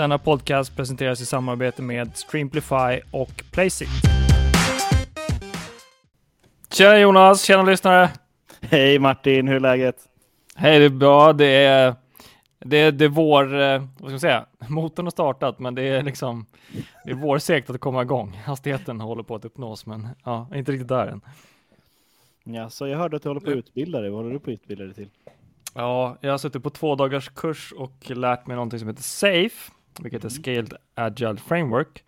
Denna podcast presenteras i samarbete med Streamplify och Placeit. Tjena Jonas, tjena lyssnare! Hej Martin, hur är läget? Hej, det är bra. Det är, det är, det är vår, eh, vad ska man säga, motorn har startat, men det är liksom, det är vårsegt att komma igång. Hastigheten håller på att uppnås, men ja, inte riktigt där än. Ja, så jag hörde att du håller på att utbilda dig. Vad håller du på att utbilda dig till? Ja, jag har suttit på två dagars kurs och lärt mig någonting som heter SAFE, vilket är Scaled Agile Framework.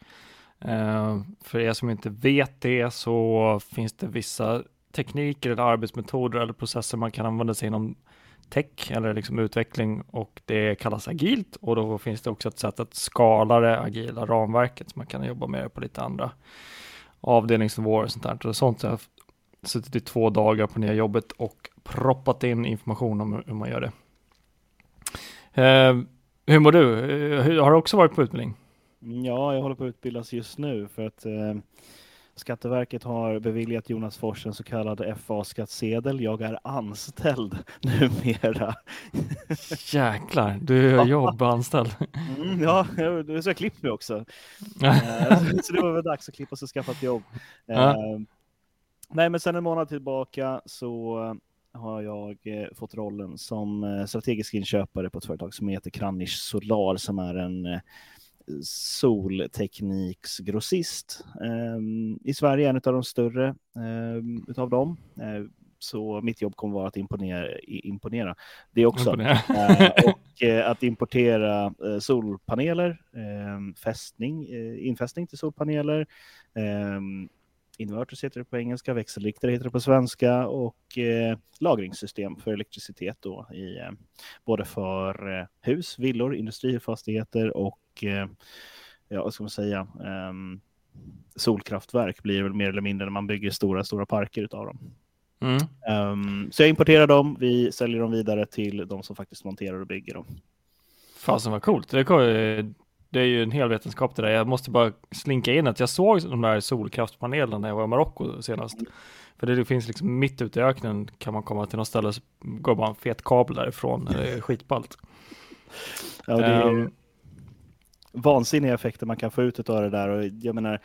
Uh, för er som inte vet det så finns det vissa tekniker eller arbetsmetoder eller processer man kan använda sig inom tech eller liksom utveckling och det kallas agilt och då finns det också ett sätt att skala det agila ramverket så man kan jobba med det på lite andra avdelningsnivåer och sånt där. Och sånt så jag har suttit i två dagar på nya jobbet och proppat in information om hur man gör det. Eh, hur mår du? Har du också varit på utbildning? Ja, jag håller på att utbildas just nu för att eh, Skatteverket har beviljat Jonas Fors en så kallad FA-skattsedel. Jag är anställd numera. Jäklar, du är jobbanställd. Mm, ja, så jag klippt mig också. Eh, så det var väl dags att klippa sig och skaffa ett jobb. Ja. Eh, nej, men sen en månad tillbaka så har jag eh, fått rollen som strategisk inköpare på ett företag som heter Kranich Solar som är en soltekniksgrossist ehm, i Sverige, en av de större ehm, utav dem. Eh, så mitt jobb kommer vara att imponera, imponera. det också. Imponera. Eh, och eh, att importera solpaneler, ehm, fästning, infästning till solpaneler, inverters heter det på engelska, växelriktare heter det på svenska och eh, lagringssystem för elektricitet då i eh, både för eh, hus, villor, industrifastigheter och eh, ja, vad ska man säga, ehm, solkraftverk blir väl mer eller mindre när man bygger stora, stora parker utav dem. Mm. Um, så jag importerar dem, vi säljer dem vidare till de som faktiskt monterar och bygger dem. Fasen vad coolt. Det det är ju en hel vetenskap det där. Jag måste bara slinka in att jag såg de där solkraftpanelerna när jag var i Marocko senast. För det finns liksom mitt ute i öknen kan man komma till något ställe så går bara en fet kabel därifrån. Det är skitballt. Ja, det är um, vansinniga effekter man kan få ut av det där och jag menar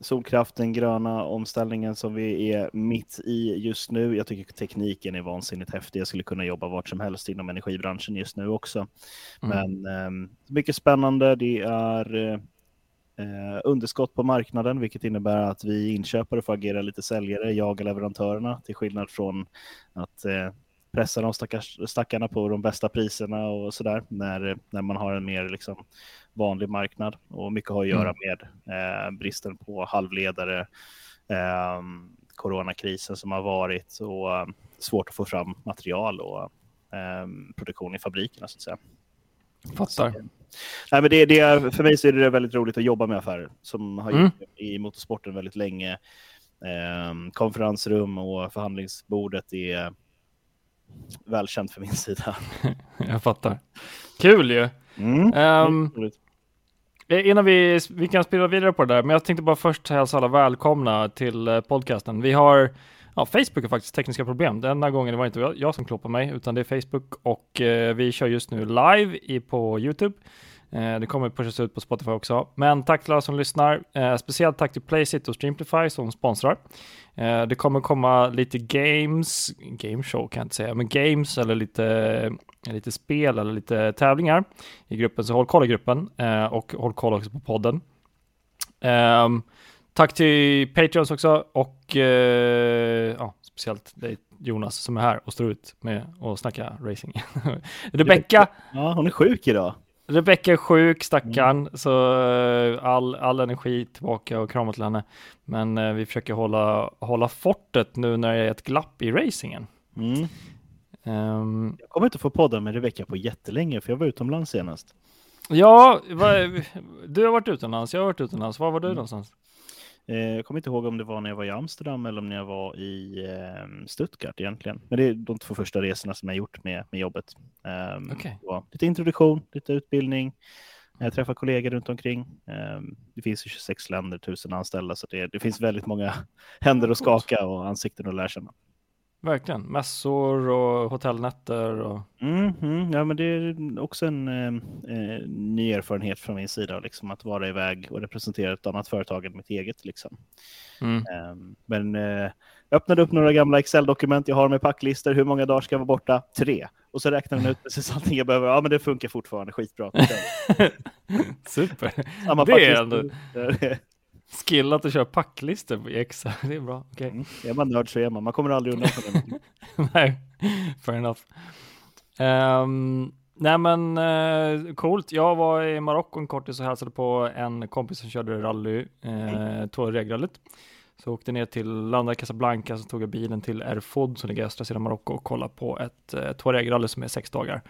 solkraften, gröna omställningen som vi är mitt i just nu. Jag tycker tekniken är vansinnigt häftig. Jag skulle kunna jobba vart som helst inom energibranschen just nu också. Mm. Men eh, mycket spännande. Det är eh, underskott på marknaden, vilket innebär att vi inköpare får agera lite säljare, jaga leverantörerna, till skillnad från att eh, pressa de stackars, stackarna på de bästa priserna och sådär när, när man har en mer liksom, vanlig marknad. Och mycket har att göra mm. med eh, bristen på halvledare, eh, coronakrisen som har varit och eh, svårt att få fram material och eh, produktion i fabrikerna så att säga. Fattar. Så, nej, men det, det, för mig så är det väldigt roligt att jobba med affärer som har mm. gjort i motorsporten väldigt länge. Eh, konferensrum och förhandlingsbordet är välkänt för min sida. Jag fattar. Kul ju. Mm. Um, innan vi, vi kan spela vidare på det där, men jag tänkte bara först hälsa alla välkomna till eh, podcasten. Vi har, ja, Facebook har faktiskt tekniska problem. Denna gången var det inte jag som kloppade mig, utan det är Facebook och eh, vi kör just nu live i, på YouTube. Eh, det kommer pushas ut på Spotify också. Men tack till alla som lyssnar. Eh, speciellt tack till Placeit och Streamplify som sponsrar. Eh, det kommer komma lite games, gameshow kan jag inte säga, men games eller lite, lite spel eller lite tävlingar i gruppen. Så håll koll i gruppen och håll koll också på podden. Ehm, tack till Patreons också och ja, speciellt dig Jonas som är här och står ut med att snacka racing. Rebecka. Ja, hon är sjuk idag. Rebecka är sjuk, stackarn, mm. så eh, all, all energi tillbaka och krama till henne. Men eh, vi försöker hålla, hålla fortet nu när det är ett glapp i racingen. Mm. Um, jag kommer inte få podda med Rebecka på jättelänge, för jag var utomlands senast. Ja, va, du har varit utomlands, jag har varit utomlands. Var var du mm. någonstans? Eh, jag kommer inte ihåg om det var när jag var i Amsterdam eller om jag var i ehm, Stuttgart egentligen. Men det är de två första resorna som jag gjort med, med jobbet. Um, okay. Lite introduktion, lite utbildning. Jag träffar kollegor runt omkring. Um, det finns ju 26 länder, tusen anställda, så det, det finns väldigt många händer att skaka och ansikten att lära känna. Verkligen. Mässor och hotellnätter. Och... Mm, mm, ja, men det är också en eh, eh, ny erfarenhet från min sida, liksom, att vara iväg och representera ett annat företag än mitt eget. Liksom. Mm. Eh, men eh, jag öppnade upp några gamla Excel-dokument jag har med packlistor. Hur många dagar ska jag vara borta? Tre. Och så räknar den ut precis allting jag behöver. Ja, men det funkar fortfarande skitbra. Super. Samma det är ändå skillat att köra packlistor i Excel. Det är bra. Okay. Mm. Är man nörd så är man. Man kommer aldrig undan från det. Nej, fair enough. Um, nej men uh, coolt. Jag var i Marocko en kortis och hälsade på en kompis som körde rally, uh, mm. Touaregrallyt. Så åkte ner till, landade i Casablanca, så tog jag bilen till Erfod som ligger i östra sidan Marocko och kollade på ett uh, Touareg-rally som är sex dagar.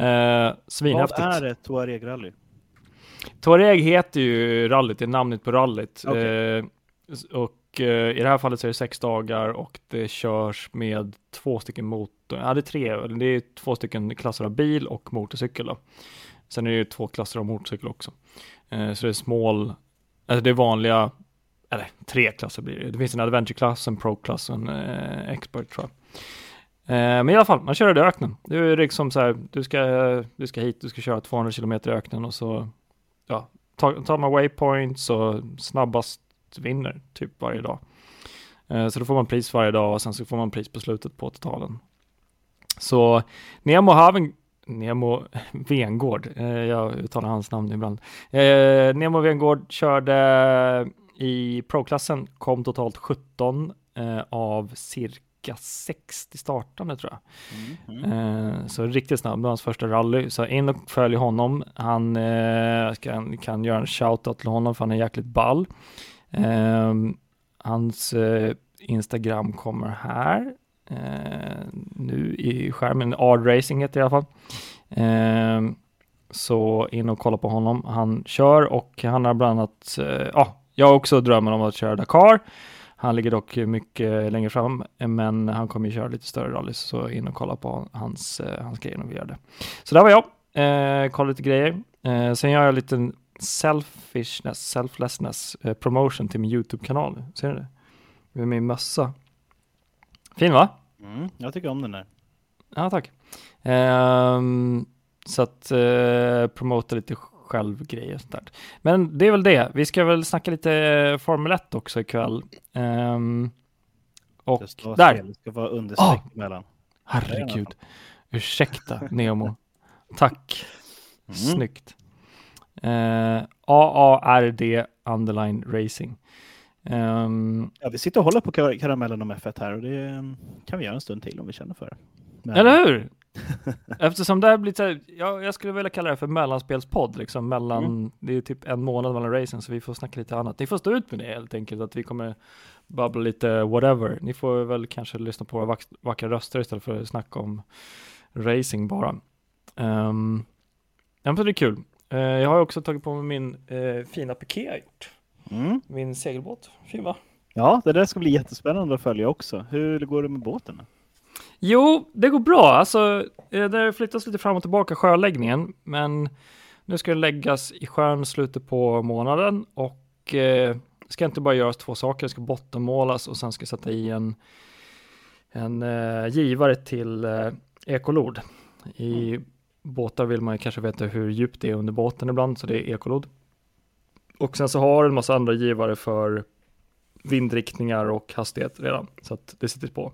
Uh, svinhäftigt. Vad är ett Touareg-rally? Touareg heter ju rallyt, det är namnet på rallyt. Okay. Uh, och uh, i det här fallet så är det sex dagar och det körs med två stycken motor, ja det är tre, det är två stycken klasser av bil och motorcykel då. Sen är det ju två klasser av motorcykel också. Uh, så det är small, alltså det är vanliga eller tre klasser blir det. Det finns en adventure-klass, en pro-klass och en eh, expert tror jag. Eh, men i alla fall, man kör i öknen. Det är liksom så här, du ska, du ska hit, du ska köra 200 km i öknen och så ja, tar, tar man waypoints och snabbast vinner typ varje dag. Eh, så då får man pris varje dag och sen så får man pris på slutet på totalen. Så Nemo Haven Nemo Vengård, eh, jag uttalar hans namn ibland. Eh, Nemo Vengård körde i pro-klassen kom totalt 17 av cirka 60 startande tror jag. Mm, mm. Eh, så riktigt snabb, det var hans första rally. Så in och följ honom. Han eh, kan, kan göra en shout-out till honom för han är jäkligt ball. Ehm, hans eh, Instagram kommer här. Nu i skärmen, Ard Racing heter det i alla fall. Ehm, så in och kolla på honom. Han kör och han har bland annat, ja, jag har också drömmen om att köra Dakar. Han ligger dock mycket längre fram, men han kommer ju köra lite större rally, så in och kolla på hans, eh, hans grejer när vi gör det. Så där var jag, eh, kolla lite grejer. Eh, sen gör jag lite selfishness, selflessness eh, promotion till min YouTube-kanal. Ser du det? Med min mössa. Fin va? Mm, jag tycker om den där. Ja, tack. Um, så att uh, promota lite självgrej och sånt där. Men det är väl det. Vi ska väl snacka lite eh, Formel 1 också ikväll. Um, och där. Det ska vara understreck oh! emellan. Herregud. Ursäkta Nemo. Tack. Mm. Snyggt. Uh, AARD Underline Racing. Um, ja, vi sitter och håller på karamellen om F1 här och det mm, kan vi göra en stund till om vi känner för det. Men... Eller hur? Eftersom det här blir så här, jag, jag skulle vilja kalla det för mellanspelspodd, liksom mellan, mm. det är typ en månad mellan racen, så vi får snacka lite annat. Ni får stå ut med det helt enkelt, att vi kommer babbla lite whatever. Ni får väl kanske lyssna på våra vack, vackra röster istället för att snacka om racing bara. Um, ja, men det är kul. Uh, jag har också tagit på mig min uh, fina piké jag gjort. Mm. Min segelbåt, fin va? Ja, det där ska bli jättespännande att följa också. Hur går det med båten? Jo, det går bra. Alltså, eh, det flyttas lite fram och tillbaka sjöläggningen, men nu ska det läggas i sjön slutet på månaden och eh, det ska inte bara göras två saker. Det ska bottenmålas och sen ska jag sätta i en, en eh, givare till eh, ekolod. I mm. båtar vill man ju kanske veta hur djupt det är under båten ibland, så det är ekolod. Och sen så har en massa andra givare för vindriktningar och hastighet redan, så att det sitter på.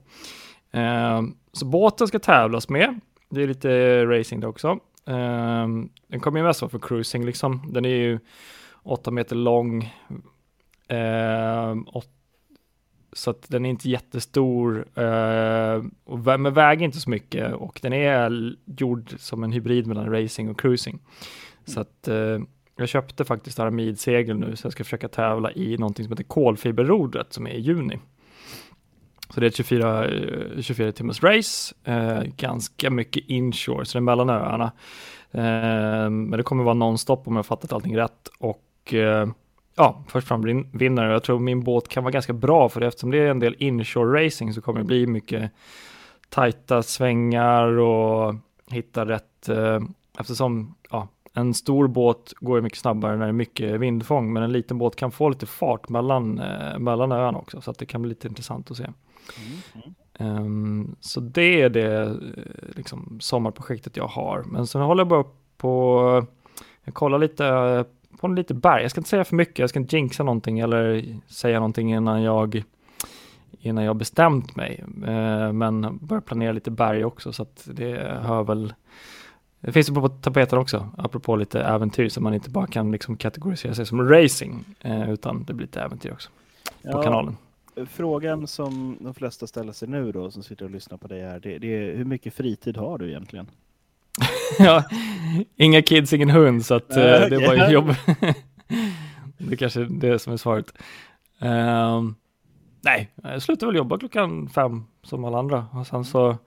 Ehm, så båten ska tävlas med. Det är lite racing det också. Ehm, den kommer ju mest vara för cruising liksom. Den är ju åtta meter lång. Ehm, så att den är inte jättestor, men väger inte så mycket och den är gjord som en hybrid mellan racing och cruising. Så att jag köpte faktiskt aramidsegel nu så jag ska försöka tävla i någonting som heter kolfiberrodret som är i juni. Så det är ett 24, 24 eh, timmars race, eh, ganska mycket inshore, så det är mellan öarna. Eh, men det kommer vara nonstop om jag fattat allting rätt. Och eh, ja, först fram vinner. Jag tror min båt kan vara ganska bra för det, eftersom det är en del inshore racing så kommer det bli mycket tajta svängar och hitta rätt, eh, eftersom ja, en stor båt går mycket snabbare när det är mycket vindfång, men en liten båt kan få lite fart mellan, eh, mellan öarna också, så att det kan bli lite intressant att se. Um, så det är det eh, liksom, sommarprojektet jag har. Men sen håller jag bara på, jag kollar lite på lite berg. Jag ska inte säga för mycket, jag ska inte jinxa någonting eller säga någonting innan jag innan jag bestämt mig. Uh, men börjar planera lite berg också så att det hör väl det finns ju på tapeten också, apropå lite äventyr, så man inte bara kan liksom kategorisera sig som racing, eh, utan det blir lite äventyr också på ja, kanalen. Frågan som de flesta ställer sig nu då, som sitter och lyssnar på dig här, det, det är hur mycket fritid har du egentligen? ja, inga kids, ingen hund, så att, uh, det är bara jobb. det är kanske är det som är svaret. Uh, nej, jag slutar väl jobba klockan fem som alla andra och sen så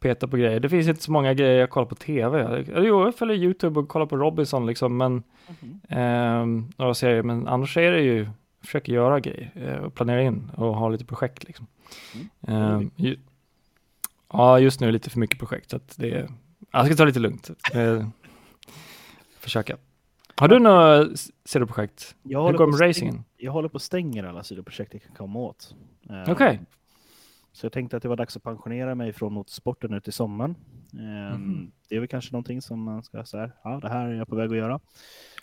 peta på grejer. Det finns inte så många grejer jag kollar på tv. Jo, jag följer YouTube och kollar på Robinson liksom, men mm. eh, några serier, men annars är det ju försöker göra grejer eh, och planera in och ha lite projekt liksom. Mm. Eh, ju, ja, just nu är det lite för mycket projekt så att det är, jag ska ta det lite lugnt. Försöka. Har du några sidoprojekt? Jag Hur går med racingen? Jag håller på att stänga alla sidoprojekt jag kan komma åt. Eh, Okej. Okay. Så jag tänkte att det var dags att pensionera mig från motorsporten ut i sommaren. Mm. Det är väl kanske någonting som man ska säga, ja det här är jag på väg att göra.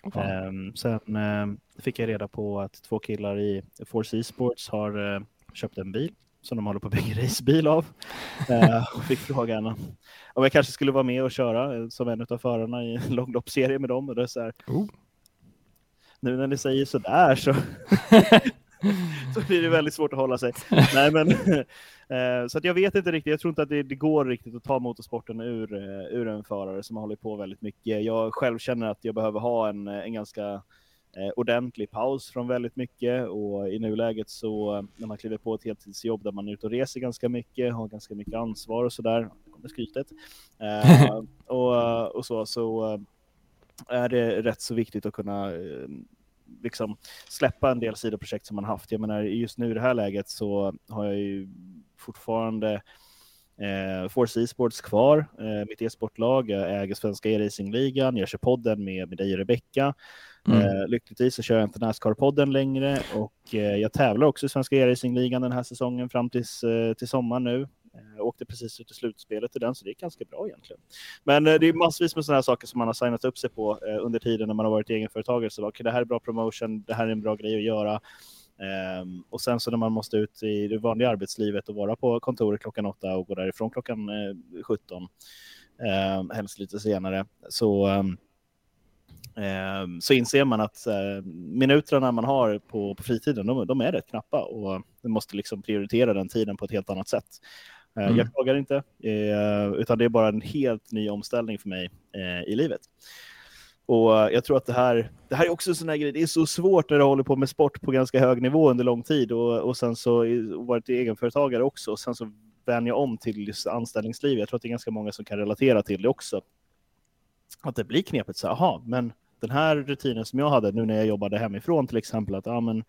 Okay. Um, sen um, fick jag reda på att två killar i Force Esports har uh, köpt en bil som de håller på att bygga racebil av. och fick frågan om jag kanske skulle vara med och köra uh, som en av förarna i en långloppsserie med dem. Och det är så här, oh. Nu när ni säger sådär så så blir det väldigt svårt att hålla sig. Nej, men, eh, så att jag vet inte riktigt, jag tror inte att det, det går riktigt att ta motorsporten ur, eh, ur en förare som har hållit på väldigt mycket. Jag själv känner att jag behöver ha en, en ganska eh, ordentlig paus från väldigt mycket och i nuläget så när man kliver på ett heltidsjobb där man är ute och reser ganska mycket, har ganska mycket ansvar och sådär, kommer skrytet, och, och så, så är det rätt så viktigt att kunna liksom släppa en del sidoprojekt som man haft. Jag menar, just nu i det här läget så har jag ju fortfarande eh, Force Esports kvar, eh, mitt e-sportlag, jag äger Svenska e-racingligan, jag kör podden med, med dig och Rebecka. Mm. Eh, lyckligtvis så kör jag inte Nascar-podden längre och eh, jag tävlar också i Svenska e-racingligan den här säsongen fram tills, eh, till sommaren nu. Eh, åkte precis ut i slutspelet i den, så det är ganska bra egentligen. Men eh, det är massvis med sådana här saker som man har signat upp sig på eh, under tiden när man har varit egenföretagare. Så okay, det här är bra promotion, det här är en bra grej att göra. Um, och sen så när man måste ut i det vanliga arbetslivet och vara på kontoret klockan åtta och gå därifrån klockan eh, 17, um, ehm, helst lite senare, så, um, så inser man att uh, minuterna man har på, på fritiden, de, de, är rätt knappa och man måste liksom prioritera den tiden på ett helt annat sätt. Eh, mm. Jag klagar inte, eh, utan det är bara en helt ny omställning för mig eh, i livet. Och jag tror att det här, det här är också en sån här grej, det är så svårt när du håller på med sport på ganska hög nivå under lång tid och, och sen så varit egenföretagare också och sen så vänja om till anställningsliv. Jag tror att det är ganska många som kan relatera till det också. Att det blir knepigt så här, men den här rutinen som jag hade nu när jag jobbade hemifrån till exempel, att ja, men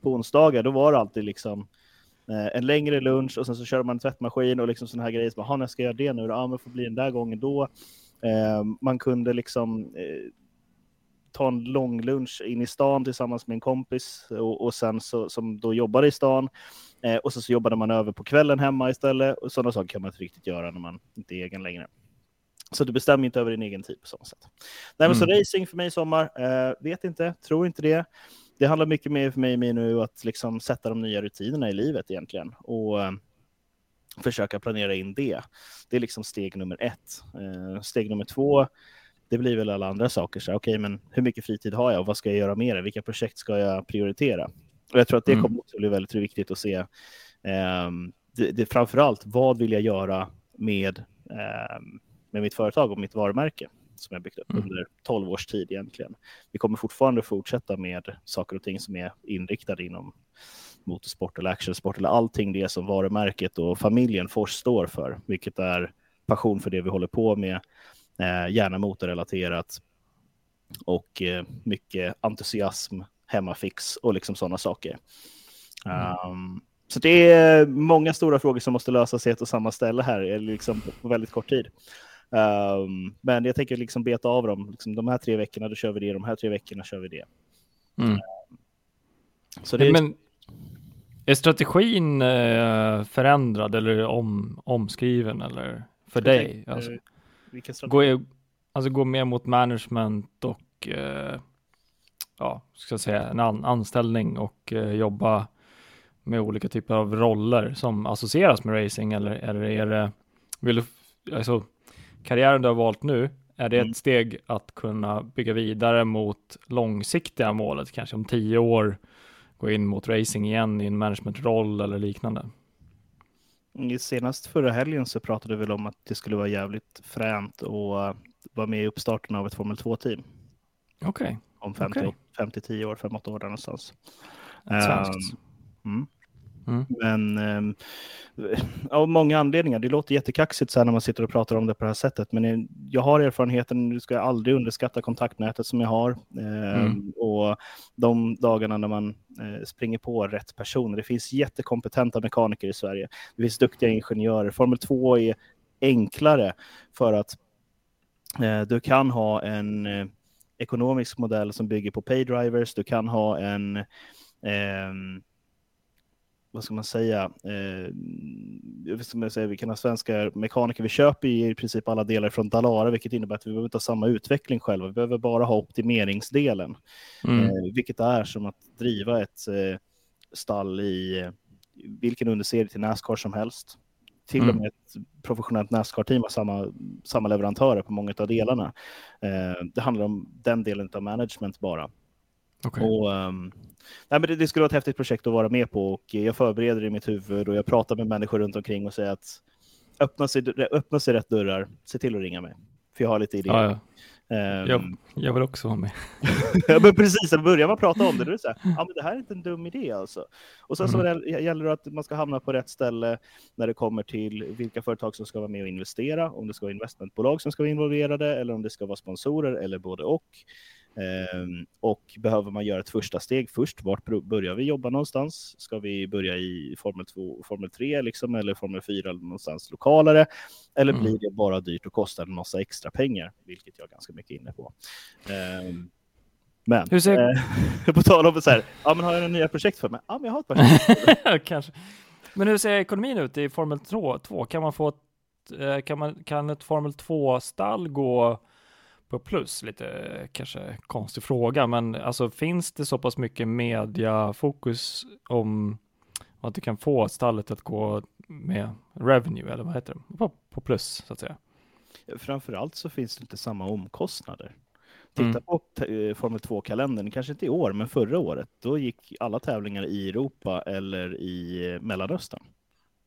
på onsdagar då var det alltid liksom en längre lunch och sen så kör man en tvättmaskin och liksom sådana här grejer. Så när ska jag göra det nu? Ja, men får bli den där gången då. Eh, man kunde liksom eh, ta en lång lunch in i stan tillsammans med en kompis och, och sen så, som då jobbade i stan. Eh, och så, så jobbade man över på kvällen hemma istället. Och sådana saker kan man inte riktigt göra när man inte är egen längre. Så du bestämmer inte över din egen tid på samma sätt. Nej, men mm. så racing för mig i sommar, eh, vet inte, tror inte det det handlar mycket mer för mig nu att liksom sätta de nya rutinerna i livet egentligen och eh, försöka planera in det. Det är liksom steg nummer ett. Eh, steg nummer två, det blir väl alla andra saker. Så, okay, men hur mycket fritid har jag och vad ska jag göra med det? Vilka projekt ska jag prioritera? Och jag tror att det mm. kommer också bli väldigt viktigt att se. Eh, det, det, framför allt, vad vill jag göra med, eh, med mitt företag och mitt varumärke? Som jag byggt upp mm. under 12 års tid egentligen. Vi kommer fortfarande fortsätta med saker och ting som är inriktade inom motorsport eller actionsport eller allting det som varumärket och familjen Fors står för, vilket är passion för det vi håller på med, eh, gärna motorrelaterat och eh, mycket entusiasm, hemmafix och liksom sådana saker. Mm. Um, så det är många stora frågor som måste lösas i ett och samma ställe här, liksom på väldigt kort tid. Um, men jag tänker liksom beta av dem. Liksom, de här tre veckorna, då kör vi det. De här tre veckorna kör vi det. Mm. Um, så det är... Men Är strategin eh, förändrad eller om, omskriven eller för dig? Alltså, gå, alltså gå mer mot management och eh, ja, ska jag säga, en an anställning och eh, jobba med olika typer av roller som associeras med racing eller, eller är det, vill du, alltså karriären du har valt nu, är det mm. ett steg att kunna bygga vidare mot långsiktiga målet, kanske om tio år gå in mot racing igen i en managementroll eller liknande? Senast förra helgen så pratade vi väl om att det skulle vara jävligt fränt att vara med i uppstarten av ett Formel 2-team. Okej. Okay. Om 50-10 år, 5-8 år där någonstans. Svenskt. Um, mm. Mm. Men um, av många anledningar. Det låter jättekaxigt så när man sitter och pratar om det på det här sättet. Men jag har erfarenheten, du ska aldrig underskatta kontaktnätet som jag har. Um, mm. Och de dagarna när man uh, springer på rätt personer. Det finns jättekompetenta mekaniker i Sverige. Det finns duktiga ingenjörer. Formel 2 är enklare för att uh, du kan ha en uh, ekonomisk modell som bygger på paydrivers. Du kan ha en um, vad ska man säga, eh, ska man säga, vi kan ha svenska mekaniker, vi köper i princip alla delar från Dalara, vilket innebär att vi behöver inte ha samma utveckling själva, vi behöver bara ha optimeringsdelen, mm. eh, vilket är som att driva ett eh, stall i vilken underserie till Nascar som helst. Till mm. och med ett professionellt Nascar-team har samma, samma leverantörer på många av delarna. Eh, det handlar om den delen av management bara. Okay. Och, um, nej, men det, det, skulle vara ett häftigt projekt att vara med på och jag förbereder det i mitt huvud och jag pratar med människor runt omkring och säger att öppna sig, öppna sig rätt dörrar, se till att ringa mig. För jag har lite idéer. Ja, ja. Um, jag, jag, vill också vara med. ja, men precis, så börjar man prata om det, då är det så här, ja, men det här är inte en dum idé alltså. Och sen mm. så gäller det att man ska hamna på rätt ställe när det kommer till vilka företag som ska vara med och investera, om det ska vara investmentbolag som ska vara involverade eller om det ska vara sponsorer eller både och. Ehm, och behöver man göra ett första steg först, vart börjar vi jobba någonstans? Ska vi börja i Formel 2, Formel 3 liksom, eller Formel 4 eller någonstans lokalare? Eller mm. blir det bara dyrt och kostar en massa extra pengar, vilket jag är ganska mycket inne på. Um, men Hur ser... eh, på tal om så här, ja men har jag några nya projekt för mig? Ja men jag har ett projekt. Kanske. Men hur ser ekonomin ut i Formel 2? Kan man få ett, eh, kan, man, kan ett Formel 2-stall gå på plus? Lite kanske konstig fråga, men alltså finns det så pass mycket mediafokus om att du kan få stallet att gå med revenue eller vad heter det? På, på plus så att säga. Framförallt så finns det inte samma omkostnader. Titta mm. på eh, Formel 2-kalendern, kanske inte i år, men förra året, då gick alla tävlingar i Europa eller i eh, Mellanöstern.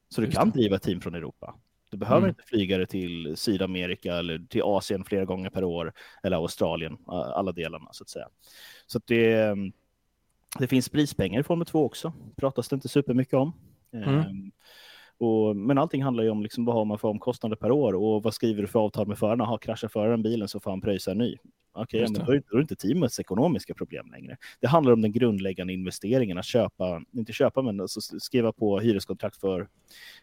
Så du Just kan det. driva team från Europa. Du behöver mm. inte flyga det till Sydamerika eller till Asien flera gånger per år eller Australien, alla delarna så att säga. Så att det, mm, det finns prispengar i Formel 2 också, pratas det inte supermycket om. Mm. Um, och, men allting handlar ju om liksom, vad har man för omkostnader per år och vad skriver du för avtal med förarna? Har kraschar föraren bilen så får han pröjsa en ny. Okej, okay, men då är, det inte teamets ekonomiska problem längre. Det handlar om den grundläggande investeringen, att köpa, inte köpa, men alltså skriva på hyreskontrakt för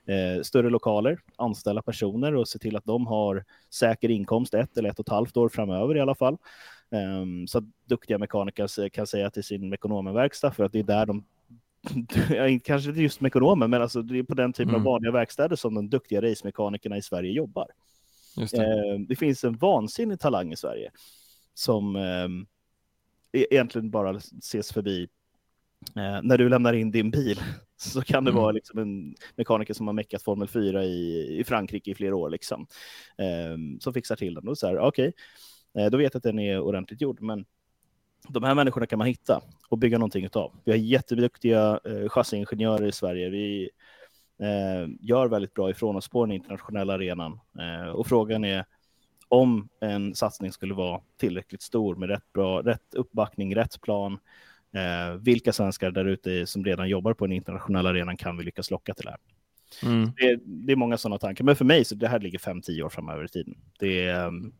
eh, större lokaler, anställa personer och se till att de har säker inkomst ett eller ett och ett halvt år framöver i alla fall. Um, så att duktiga mekaniker kan säga till sin mekonomenverkstad för att det är där de kanske inte just ekonomer, men alltså det är på den typen mm. av vanliga verkstäder som de duktiga racemekanikerna i Sverige jobbar. Det. Eh, det. finns en vansinnig talang i Sverige som eh, egentligen bara ses förbi. Eh, när du lämnar in din bil så kan det mm. vara liksom en mekaniker som har meckat Formel 4 i, i Frankrike i flera år, liksom, eh, som fixar till den. Okej, okay, eh, då vet jag att den är ordentligt gjord, men de här människorna kan man hitta och bygga någonting av. Vi har jätteduktiga eh, chassiingenjörer i Sverige. Vi eh, gör väldigt bra ifrån oss på den internationella arenan. Eh, och frågan är om en satsning skulle vara tillräckligt stor med rätt, bra, rätt uppbackning, rätt plan. Eh, vilka svenskar där ute som redan jobbar på den internationella arenan kan vi lyckas locka till det här? Mm. Det, det, är många sådana tankar, men för mig så det här ligger 5-10 år framöver i tiden. Det um,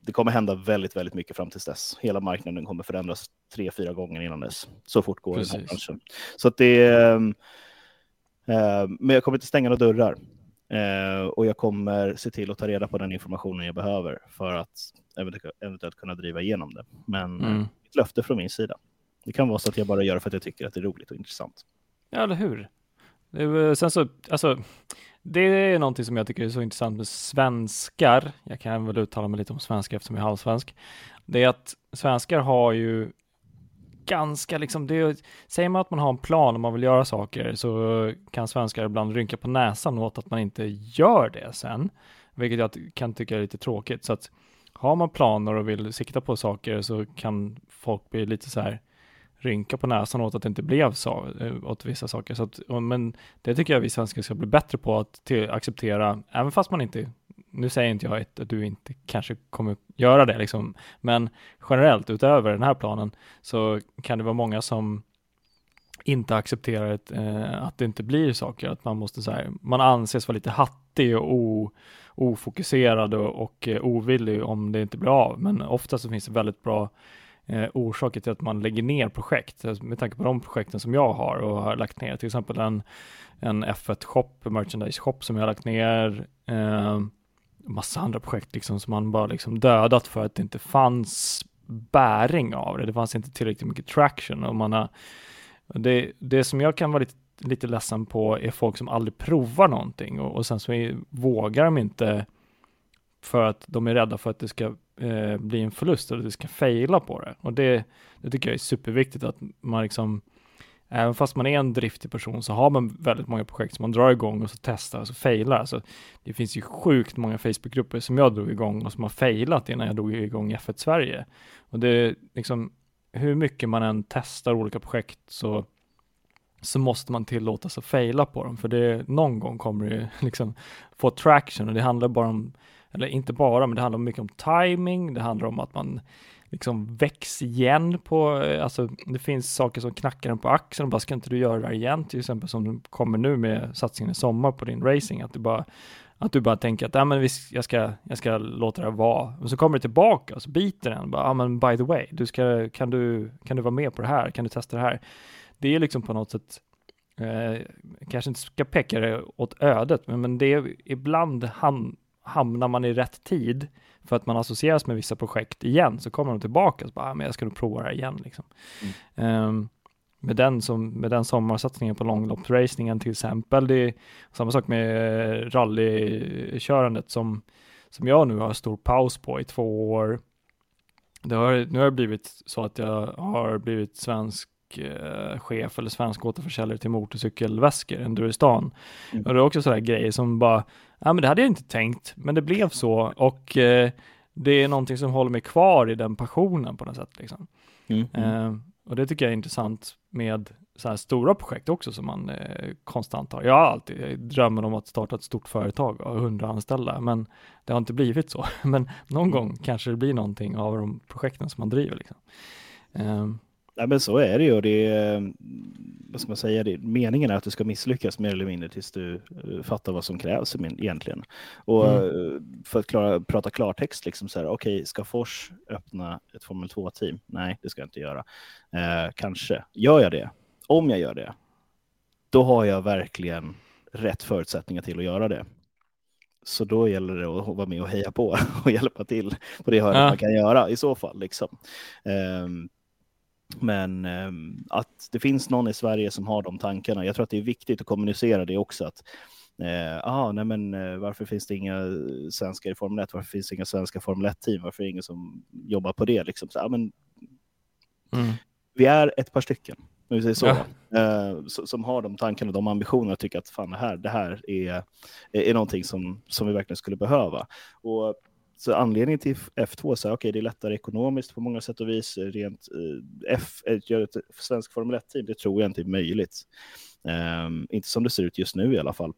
det kommer hända väldigt, väldigt mycket fram till dess. Hela marknaden kommer förändras tre, fyra gånger innan dess. Så fort går Precis. den här branschen. Så att det är, äh, men jag kommer inte stänga några dörrar. Äh, och jag kommer se till att ta reda på den informationen jag behöver för att eventuellt, eventuellt kunna driva igenom det. Men mm. ett löfte från min sida. Det kan vara så att jag bara gör för att jag tycker att det är roligt och intressant. Ja, eller hur? Sen så, alltså, det är någonting som jag tycker är så intressant med svenskar. Jag kan väl uttala mig lite om svenska eftersom jag är halvsvensk. Det är att svenskar har ju ganska liksom, det, säger man att man har en plan om man vill göra saker så kan svenskar ibland rynka på näsan åt att man inte gör det sen, vilket jag kan tycka är lite tråkigt. Så att har man planer och vill sikta på saker så kan folk bli lite så här rynka på näsan åt att det inte blev så eh, åt vissa saker. Så att, men det tycker jag vi svenskar ska bli bättre på att till, acceptera, även fast man inte nu säger inte jag att du inte kanske kommer göra det, liksom, men generellt utöver den här planen så kan det vara många som inte accepterar ett, eh, att det inte blir saker, att man måste så här, man anses vara lite hattig och o, ofokuserad och, och eh, ovillig om det inte blir av, men ofta så finns det väldigt bra eh, orsaker till att man lägger ner projekt, eh, med tanke på de projekten som jag har och har lagt ner, till exempel en, en F1-shop, merchandise-shop som jag har lagt ner, eh, massa andra projekt liksom som man bara liksom dödat för att det inte fanns bäring av det. Det fanns inte tillräckligt mycket traction och man har det, det som jag kan vara lite, lite ledsen på är folk som aldrig provar någonting och, och sen så är, vågar de inte för att de är rädda för att det ska eh, bli en förlust eller att det ska fejla på det. Och det, det tycker jag är superviktigt att man liksom Även fast man är en driftig person så har man väldigt många projekt som man drar igång och så testar och så failar. Så det finns ju sjukt många Facebookgrupper som jag drog igång och som har failat innan jag drog igång F1 Sverige. Och det är liksom hur mycket man än testar olika projekt så så måste man tillåtas att faila på dem, för det någon gång kommer det liksom få traction och det handlar bara om, eller inte bara, men det handlar mycket om timing, det handlar om att man liksom väcks igen på, eh, alltså det finns saker som knackar en på axeln, och bara ska inte du göra det här igen, till exempel som du kommer nu med satsningen i sommar på din racing, att du bara att du bara tänker att ja, men visst, jag, ska, jag ska låta det vara. Och så kommer det tillbaka och så biter den. Bara, ja, men by the way, du ska, kan, du, kan du vara med på det här? Kan du testa det här? Det är liksom på något sätt, eh, kanske inte ska peka det åt ödet, men, men det är ibland ham, hamnar man i rätt tid för att man associeras med vissa projekt igen så kommer de tillbaka och bara, ah, men jag ska nog prova det här igen. Liksom. Mm. Um, med, den som, med den sommarsatsningen på långloppsracingen till exempel. Det är samma sak med rallykörandet som, som jag nu har stor paus på i två år. Det har, nu har det blivit så att jag har blivit svensk eh, chef eller svensk återförsäljare till motorcykelväskor, Enduristan. Mm. Och det är också sådana grejer som bara, ja men det hade jag inte tänkt, men det blev så och eh, det är någonting som håller mig kvar i den passionen på något sätt. Liksom. Mm. Eh, och det tycker jag är intressant med så här stora projekt också som man eh, konstant har. Jag har alltid drömmen om att starta ett stort företag och hundra anställda, men det har inte blivit så. Men någon mm. gång kanske det blir någonting av de projekten som man driver. Liksom. Um, Nej, men så är det ju. Det är, vad ska man säga, det, meningen är att du ska misslyckas mer eller mindre tills du uh, fattar vad som krävs egentligen. Och mm. uh, för att klara, prata klartext, liksom så här, okej, okay, ska Fors öppna ett Formel 2-team? Nej, det ska jag inte göra. Uh, kanske. Gör jag det? Om jag gör det, då har jag verkligen rätt förutsättningar till att göra det. Så då gäller det att vara med och heja på och hjälpa till på det hörnet ja. man kan göra i så fall. Liksom. Um, men eh, att det finns någon i Sverige som har de tankarna. Jag tror att det är viktigt att kommunicera det också. Att, eh, aha, nej men, eh, varför finns det inga svenskar i Formel 1? Varför finns det inga svenska Formel 1-team? Varför är det ingen som jobbar på det? Liksom, så, ja, men, mm. Vi är ett par stycken vi säger så, ja. eh, som har de tankarna, de ambitionerna och tycker att fan, det här, det här är, är någonting som, som vi verkligen skulle behöva. Och så anledningen till F2 är att okay, det är lättare ekonomiskt på många sätt och vis. Eh, rent eh, F, eh, gör ett svenskt Formel 1-team, det tror jag inte är möjligt. Um, inte som det ser ut just nu i alla fall.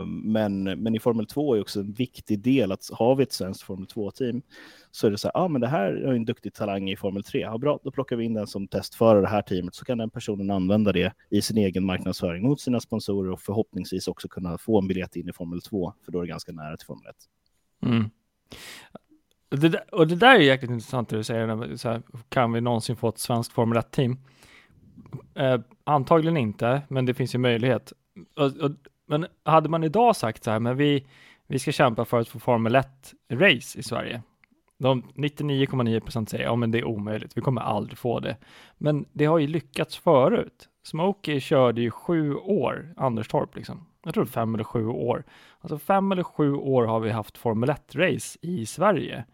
Um, men, men i Formel 2 är också en viktig del att har vi ett svenskt Formel 2-team så är det så här, ja ah, men det här är en duktig talang i Formel 3. Ja, bra, då plockar vi in den som testförare det här teamet så kan den personen använda det i sin egen marknadsföring mot sina sponsorer och förhoppningsvis också kunna få en biljett in i Formel 2 för då är det ganska nära till Formel 1. Mm. Det där, och det där är jäkligt intressant det du säger, så här, kan vi någonsin få ett svenskt Formel 1-team? Eh, antagligen inte, men det finns ju möjlighet. Och, och, men hade man idag sagt så här, men vi, vi ska kämpa för att få Formel 1-race i Sverige, De 99,9% säger ja men det är omöjligt, vi kommer aldrig få det. Men det har ju lyckats förut. Smokey körde ju sju år, Anderstorp liksom. Jag tror fem eller sju år. Alltså fem eller sju år har vi haft Formel 1-race i Sverige.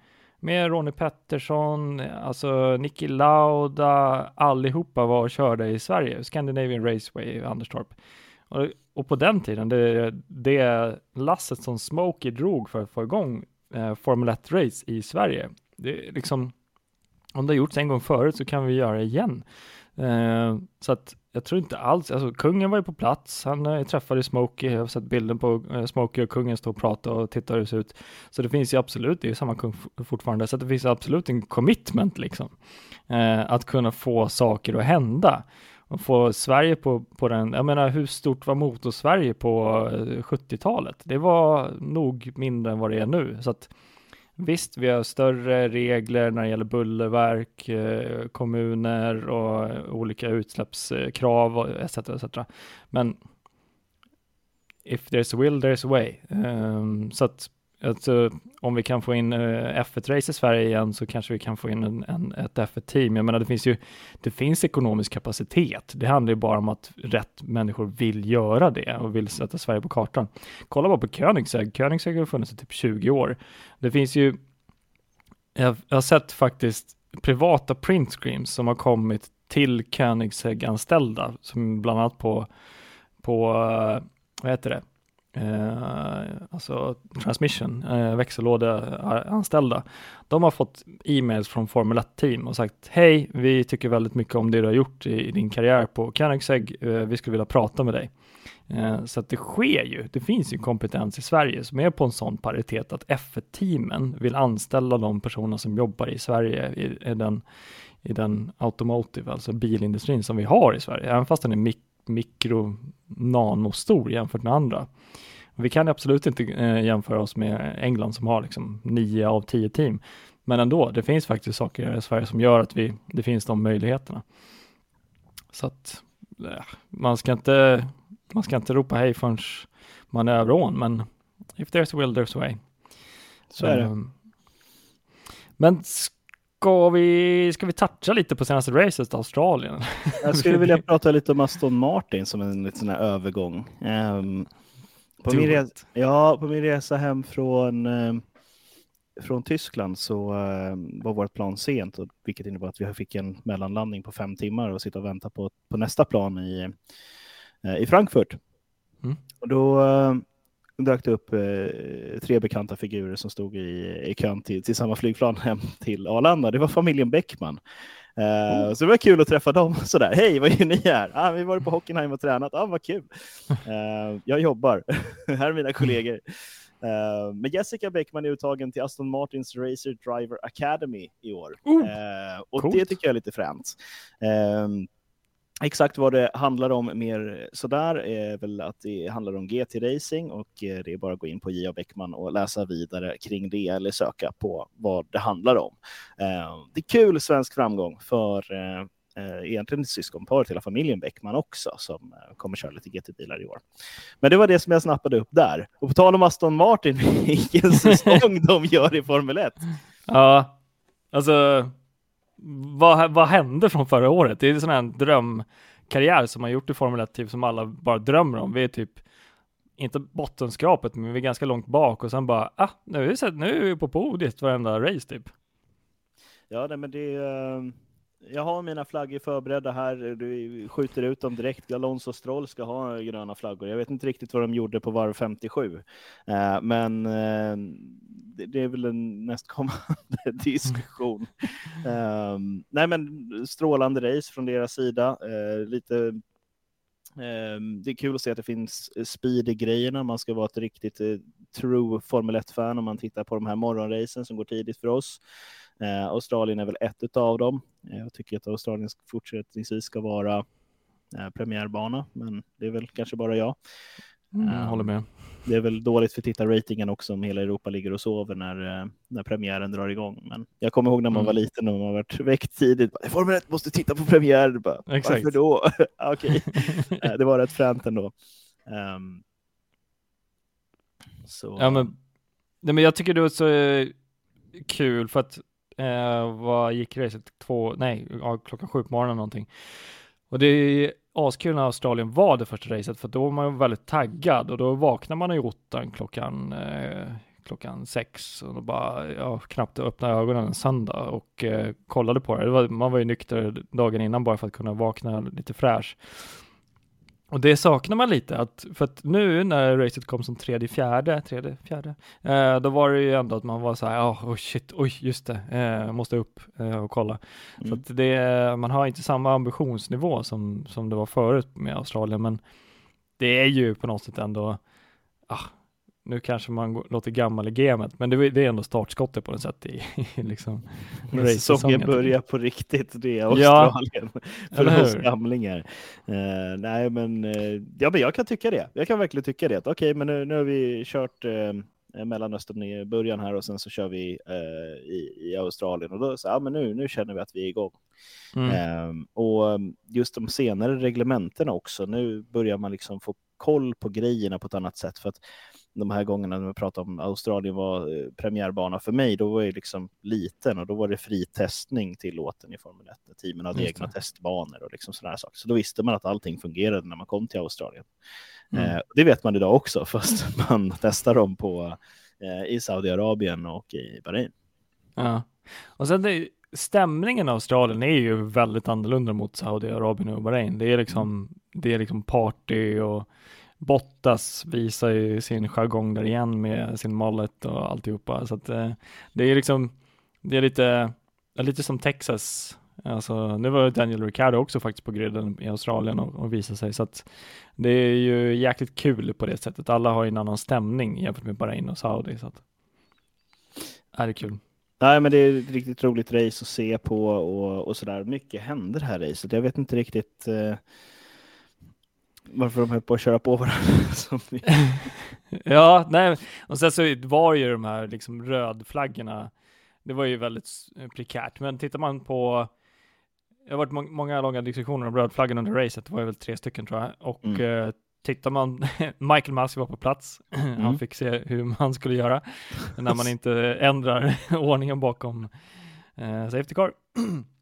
Med Ronnie Pettersson, alltså Niki Lauda, allihopa var och körde i Sverige. Scandinavian Raceway i Anderstorp. Och, och, på den tiden, det, det lasset som Smokey drog för att få igång eh, Formel 1-race i Sverige. Det är liksom, om det har gjorts en gång förut så kan vi göra det igen. Eh, så att jag tror inte alls, alltså kungen var ju på plats, han eh, träffade Smokey, jag har sett bilden på eh, Smokey och kungen stå och prata och titta hur det ser ut. Så det finns ju absolut, det är ju samma kung fortfarande, så det finns absolut en commitment liksom. Eh, att kunna få saker att hända och få Sverige på, på den, jag menar hur stort var motor-Sverige på eh, 70-talet? Det var nog mindre än vad det är nu, så att Visst, vi har större regler när det gäller bullerverk, eh, kommuner och olika utsläppskrav etc. etc. Men if there's a will, there's a way. Um, så att Alltså, om vi kan få in eh, F1-race i Sverige igen så kanske vi kan få in en, en, ett F1-team. Jag menar, det finns ju det finns ekonomisk kapacitet. Det handlar ju bara om att rätt människor vill göra det och vill sätta Sverige på kartan. Kolla bara på Koenigsegg. Koenigsegg har funnits i typ 20 år. Det finns ju, jag, jag har sett faktiskt privata printscreens som har kommit till Koenigsegg-anställda, som bland annat på, på eh, vad heter det, eh, alltså transmission, eh, växellådeanställda, de har fått e-mails från Formel 1-team och sagt hej, vi tycker väldigt mycket om det du har gjort i, i din karriär på Koenigsegg, eh, vi skulle vilja prata med dig. Eh, så att det sker ju, det finns ju kompetens i Sverige som är på en sån paritet att F1-teamen vill anställa de personer som jobbar i Sverige i, i, den, i den automotive, alltså bilindustrin som vi har i Sverige, även fast den är mik mikro nanostor jämfört med andra. Vi kan absolut inte eh, jämföra oss med England som har liksom nio av tio team. Men ändå, det finns faktiskt saker i Sverige som gör att vi, det finns de möjligheterna. Så att eh, man ska inte, man ska inte ropa hej förrän man är över ån, men if there's a will there's a way. Så är det. Um, men ska vi, ska vi toucha lite på senaste racet Australien? Jag skulle vilja prata lite om Aston Martin som en liten övergång. Um, på, min resa, ja, på min resa hem från, eh, från Tyskland så eh, var vårt plan sent, och, vilket innebar att vi fick en mellanlandning på fem timmar och sitta och vänta på, på nästa plan i, eh, i Frankfurt. Mm. Och då eh, dök det upp eh, tre bekanta figurer som stod i, i kön till, till samma flygplan hem till Arlanda. Det var familjen Bäckman. Uh, Så det var kul att träffa dem sådär. Hej, vad gör ni här? Ah, vi var på Hockenheim och tränat. Ah, vad kul. Uh, jag jobbar. här är mina kollegor. Uh, men Jessica Bäckman är uttagen till Aston Martins Racer Driver Academy i år. Uh, och coolt. det tycker jag är lite fränt. Uh, Exakt vad det handlar om mer sådär är väl att det handlar om GT Racing och eh, det är bara att gå in på J.A. Bäckman och läsa vidare kring det eller söka på vad det handlar om. Eh, det är kul svensk framgång för eh, egentligen ett syskonpar till hela familjen Bäckman också som kommer köra lite GT-bilar i år. Men det var det som jag snappade upp där. Och på tal om Aston Martin, vilken säsong de gör i Formel 1. Ja, alltså vad, vad hände från förra året? Det är en sån här drömkarriär som man gjort i Formel 1 typ, som alla bara drömmer om. Vi är typ inte bottenskrapet, men vi är ganska långt bak och sen bara, ah, nu är vi, nu är vi på podiet varenda race typ. Ja, nej, men det är, ehm, jag har mina flaggor förberedda här. Du skjuter ut dem direkt. Alonso Stroll ska ha gröna flaggor. Jag vet inte riktigt vad de gjorde på varv 57, eh, men eh, det är väl en nästkommande diskussion. Eh, nej, men strålande race från deras sida. Eh, lite ehm, det är kul att se att det finns speed i grejerna. Man ska vara ett riktigt eh, true Formel 1-fan om man tittar på de här morgonracen som går tidigt för oss. Uh, Australien är väl ett av dem. Jag tycker att Australien fortsättningsvis ska vara premiärbana, men det är väl kanske bara jag. Mm, jag håller med det är väl dåligt för tittarratingen också om hela Europa ligger och sover när, eh, när premiären drar igång. Men jag kommer ihåg när man mm. var liten och man varit väckt tidigt. Formel 1 måste titta på premiär. Bara, Exakt. Varför då? Okej, eh, det var rätt fränt ändå. Um, så. Ja, men, nej, men jag tycker det var så kul för att eh, vad gick racet? Två, nej, klockan sju på morgonen någonting. Och det är askul när Australien var det första racet för då var man väldigt taggad och då vaknar man i ottan klockan eh, klockan sex och då bara, ja, knappt öppna ögonen en söndag och eh, kollade på det. det var, man var ju nykter dagen innan bara för att kunna vakna lite fräsch. Och det saknar man lite, att, för att nu när racet kom som tredje, fjärde, tredje, fjärde, eh, då var det ju ändå att man var så här, ja, oh, shit, oj, just det, eh, måste upp eh, och kolla. Mm. Så att det, man har inte samma ambitionsnivå som, som det var förut med Australien, men det är ju på något sätt ändå, ah, nu kanske man låter gammal i gamet, men det, det är ändå startskottet på något sätt i, i liksom Säsongen börjar på riktigt, det är Australien ja. för oss gamlingar. Uh, nej, men, uh, ja, men jag kan tycka det. Jag kan verkligen tycka det. Okej, okay, men nu, nu har vi kört uh, Mellanöstern i början här och sen så kör vi i, i Australien och då så ja, men nu, nu känner vi att vi är igång. Mm. Och just de senare reglementena också. Nu börjar man liksom få koll på grejerna på ett annat sätt för att de här gångerna när vi pratade om Australien var eh, premiärbana för mig, då var jag liksom liten och då var det fri testning tillåten i Formel 1. Teamen hade Just egna det. testbanor och liksom sådana saker. Så då visste man att allting fungerade när man kom till Australien. Mm. Eh, det vet man idag också, fast man testar dem på, eh, i Saudiarabien och i Bahrain. Ja, och sen det, stämningen i Australien är ju väldigt annorlunda mot Saudiarabien och Bahrain. Det är liksom det är liksom party och Bottas visar ju sin jargong där igen med sin mallet och alltihopa. Så att eh, det är liksom, det är lite, lite som Texas. Alltså, nu var Daniel Ricciardo också faktiskt på griden i Australien och, och visade sig, så att det är ju jäkligt kul på det sättet. Alla har en annan stämning jämfört med Bahrain och Saudi, så att är det kul. Nej, men det är ett riktigt roligt race att se på och, och sådär. Mycket händer här racet. Jag vet inte riktigt eh varför de höll på att köra på varandra. ja, nej, och sen så var ju de här liksom rödflaggorna, det var ju väldigt prekärt, men tittar man på det har varit må många långa diskussioner om rödflaggan under racet, det var ju väl tre stycken tror jag, och mm. eh, tittar man, Michael Massey var på plats, mm. han fick se hur man skulle göra när man inte ändrar ordningen bakom eh, Safety Car.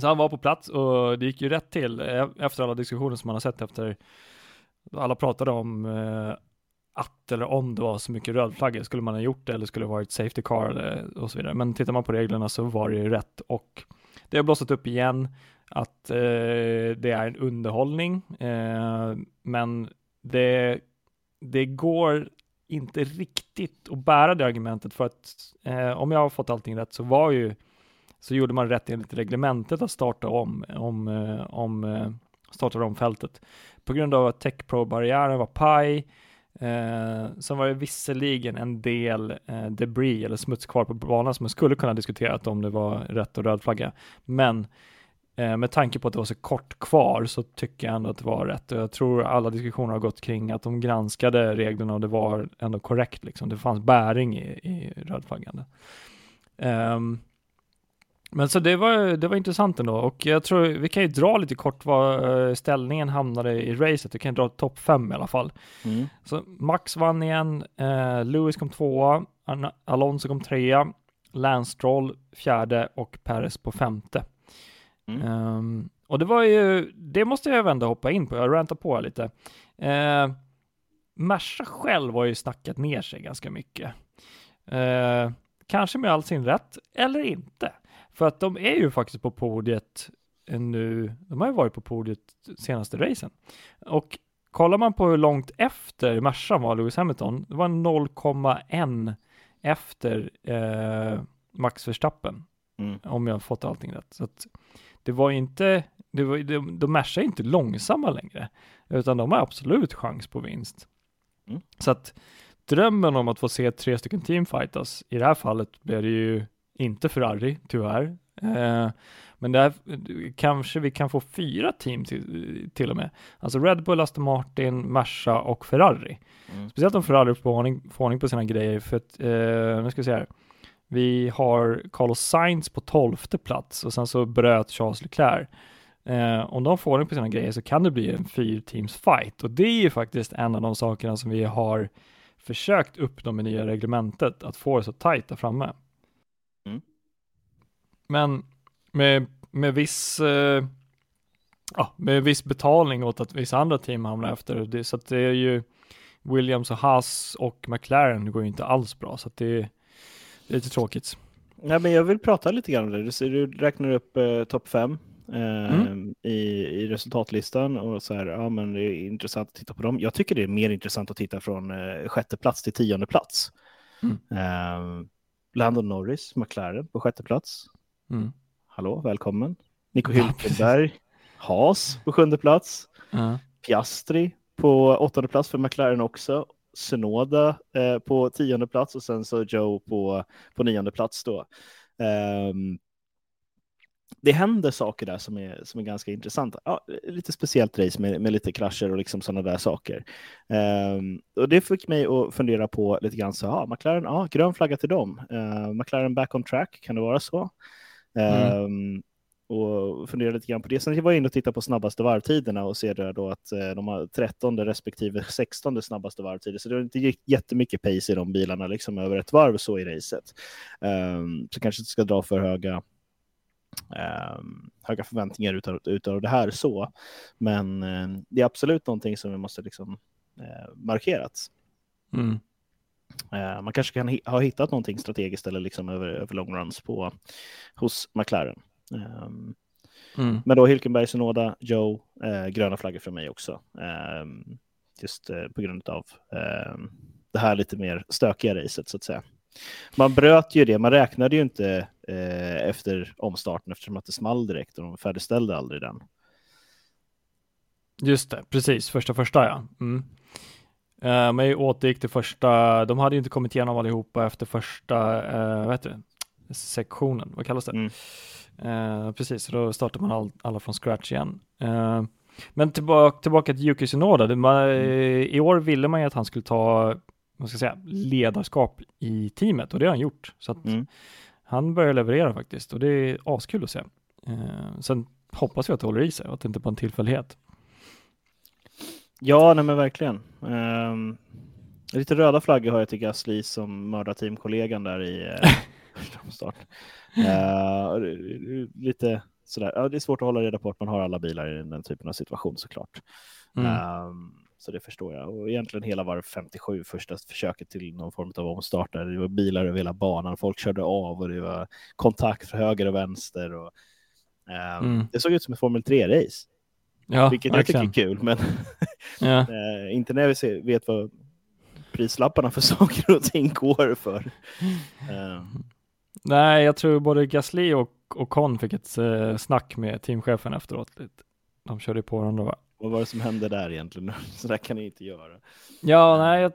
Så han var på plats och det gick ju rätt till e-, efter alla diskussioner som man har sett efter alla pratade om eh, att eller om det var så mycket rödflaggor, skulle man ha gjort det eller skulle det varit safety car eller, och så vidare. Men tittar man på reglerna så var det ju rätt och det har blossat upp igen att eh, det är en underhållning, eh, men det, det går inte riktigt att bära det argumentet för att eh, om jag har fått allting rätt så var ju så gjorde man rätt enligt reglementet att starta om, om, eh, om eh, startade om fältet på grund av att TechPro-barriären var paj. Eh, så var det visserligen en del eh, debris eller smuts kvar på banan som man skulle kunna diskutera om det var rätt och röd flagga. Men eh, med tanke på att det var så kort kvar så tycker jag ändå att det var rätt och jag tror alla diskussioner har gått kring att de granskade reglerna och det var ändå korrekt liksom. Det fanns bäring i, i rödflaggande. Um, men så det var, det var intressant ändå och jag tror vi kan ju dra lite kort vad eh, ställningen hamnade i racet. Vi kan dra topp fem i alla fall. Mm. Så Max vann igen, eh, Lewis kom tvåa, Alonso kom trea, Lance Stroll fjärde och Perez på femte. Mm. Um, och det var ju, det måste jag ändå hoppa in på, jag rantar på lite. Uh, Merca själv har ju snackat ner sig ganska mycket. Uh, kanske med all sin rätt, eller inte. För att de är ju faktiskt på podiet nu, de har ju varit på podiet senaste racen. Och kollar man på hur långt efter Mercan var Lewis Hamilton, det var 0,1 efter eh, Max Verstappen, mm. om jag har fått allting rätt. Så att det var inte, det var, de, de Merca är inte långsamma längre, utan de har absolut chans på vinst. Mm. Så att drömmen om att få se tre stycken teamfightas, i det här fallet blev det ju inte Ferrari, tyvärr. Eh, men där kanske vi kan få fyra team till, till och med. Alltså Red Bull, Aston Martin, Merca och Ferrari. Mm. Speciellt om Ferrari får ordning, får ordning på sina grejer. För att, eh, nu ska vi se här. Vi har Carlos Sainz på tolfte plats och sen så bröt Charles Leclerc. Eh, om de får ordning på sina grejer så kan det bli en fyrteams fight och det är ju faktiskt en av de sakerna som vi har försökt uppnå med nya reglementet, att få det så tajt där framme. men med, med viss eh, ja, med viss betalning åt att vissa andra team hamnar efter. Det, så att det är ju Williams och Haas och McLaren går ju inte alls bra, så att det, är, det är lite tråkigt. Nej, men jag vill prata lite grann om det. Du, du räknar upp eh, topp fem eh, mm. i, i resultatlistan och så här, ja men det är intressant att titta på dem. Jag tycker det är mer intressant att titta från eh, sjätte plats till tionde plats. Mm. Eh, Landon Norris, McLaren på sjätte plats. Mm. Hallå, välkommen. Nico Hülkenberg, Haas på sjunde plats. Uh. Piastri på åttonde plats för McLaren också. Sunoda eh, på tionde plats och sen så Joe på, på nionde plats då. Um, det händer saker där som är, som är ganska intressanta. Ja, lite speciellt race med, med lite krascher och liksom sådana där saker. Um, och det fick mig att fundera på lite grann så, ja, McLaren, ja, grön flagga till dem. Uh, McLaren back on track, kan det vara så? Mm. Um, och fundera lite grann på det. Sen var jag inne och tittade på snabbaste varvtiderna och ser där då att uh, de har 13 respektive 16 snabbaste varvtider, så det är inte jättemycket pace i de bilarna liksom över ett varv så i racet. Um, så kanske inte ska dra för höga höga förväntningar utav, utav det här så. Men uh, det är absolut någonting som vi måste liksom uh, markerat. Mm. Uh, man kanske kan ha hittat någonting strategiskt eller liksom över, över long runs på hos McLaren. Um, mm. Men då Hylkenberg, Sonoda, Joe, gröna flaggor för mig också. Um, just på grund av det här lite mer stökiga racet så att säga. Man bröt ju det, man räknade ju inte eh, efter omstarten eftersom att det small direkt och de färdigställde aldrig den. Just det, precis, första första ja. Mm. Uh, men återgick till första, de hade ju inte kommit igenom allihopa efter första, uh, vad heter det, sektionen, vad kallas det? Mm. Uh, precis, så då startar man all, alla från scratch igen. Uh, men tillbaka, tillbaka till Yuki Tsunoda, man, mm. i år ville man ju att han skulle ta vad ska säga, ledarskap i teamet och det har han gjort. Så att mm. han börjar leverera faktiskt och det är askul att se. Eh, sen hoppas vi att det håller i sig och att det inte bara är en tillfällighet. Ja, nej men verkligen. Um, lite röda flaggor har jag till Gasly som mördar teamkollegan där i uh, start. Uh, lite sådär, ja, det är svårt att hålla reda på att man har alla bilar i den typen av situation såklart. Mm. Um, så det förstår jag. Och egentligen hela varv 57, första försöket till någon form av omstart. Där det var bilar över hela banan, folk körde av och det var kontakt för höger och vänster. Och, eh, mm. Det såg ut som ett Formel 3-race. Ja, vilket verkligen. jag tycker är kul, men ja. eh, inte när vi ser, vet vad prislapparna för saker och ting går för. Eh. Nej, jag tror både Gasly och, Con fick ett eh, snack med teamchefen efteråt. De körde på varandra va? Vad var det som hände där egentligen? Så där kan ni inte göra. Ja, nej, jag,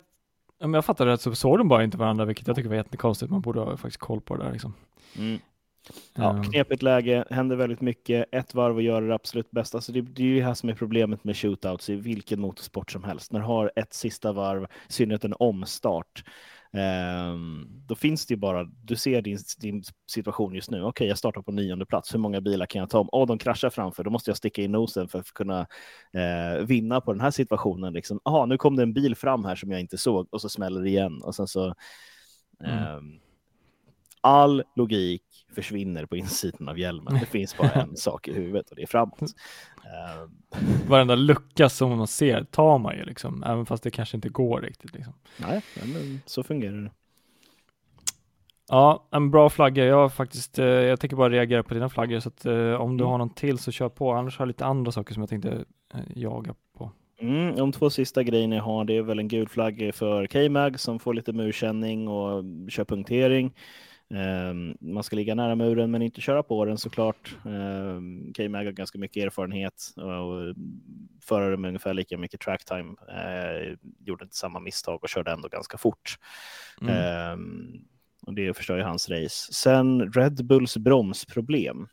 om jag fattar rätt så såg de bara inte varandra, vilket jag tycker var jättekonstigt. Man borde ha faktiskt koll på det där liksom. Mm. Ja, um. knepigt läge, händer väldigt mycket, ett varv och göra det absolut bästa. Så det, det är ju det här som är problemet med shootouts i vilken motorsport som helst. När du har ett sista varv, i synnerhet en omstart, Ehm, då finns det ju bara, du ser din, din situation just nu. Okej, okay, jag startar på nionde plats. Hur många bilar kan jag ta om? Åh, oh, de kraschar framför. Då måste jag sticka in nosen för att kunna eh, vinna på den här situationen. Liksom. Aha, nu kom det en bil fram här som jag inte såg och så smäller det igen. Och sen så, mm. eh, all logik försvinner på insidan av hjälmen. Det finns bara en sak i huvudet och det är framåt. Uh, Varenda lucka som man ser tar man ju liksom, även fast det kanske inte går riktigt. Liksom. Nej, men så fungerar det. Ja, en bra flagga. Jag faktiskt, eh, jag tänker bara reagera på dina flaggor, så att eh, om du mm. har någon till så kör på. Annars har jag lite andra saker som jag tänkte eh, jaga på. Mm, de två sista grejerna jag har, det är väl en gul flagga för K-Mag som får lite murkänning och kör punktering. Ehm, man ska ligga nära muren men inte köra på den såklart. Um, K-Mag har ganska mycket erfarenhet och förare med ungefär lika mycket tracktime uh, gjorde inte samma misstag och körde ändå ganska fort. Mm. Um, och det förstör ju hans race. Sen Red Bulls bromsproblem.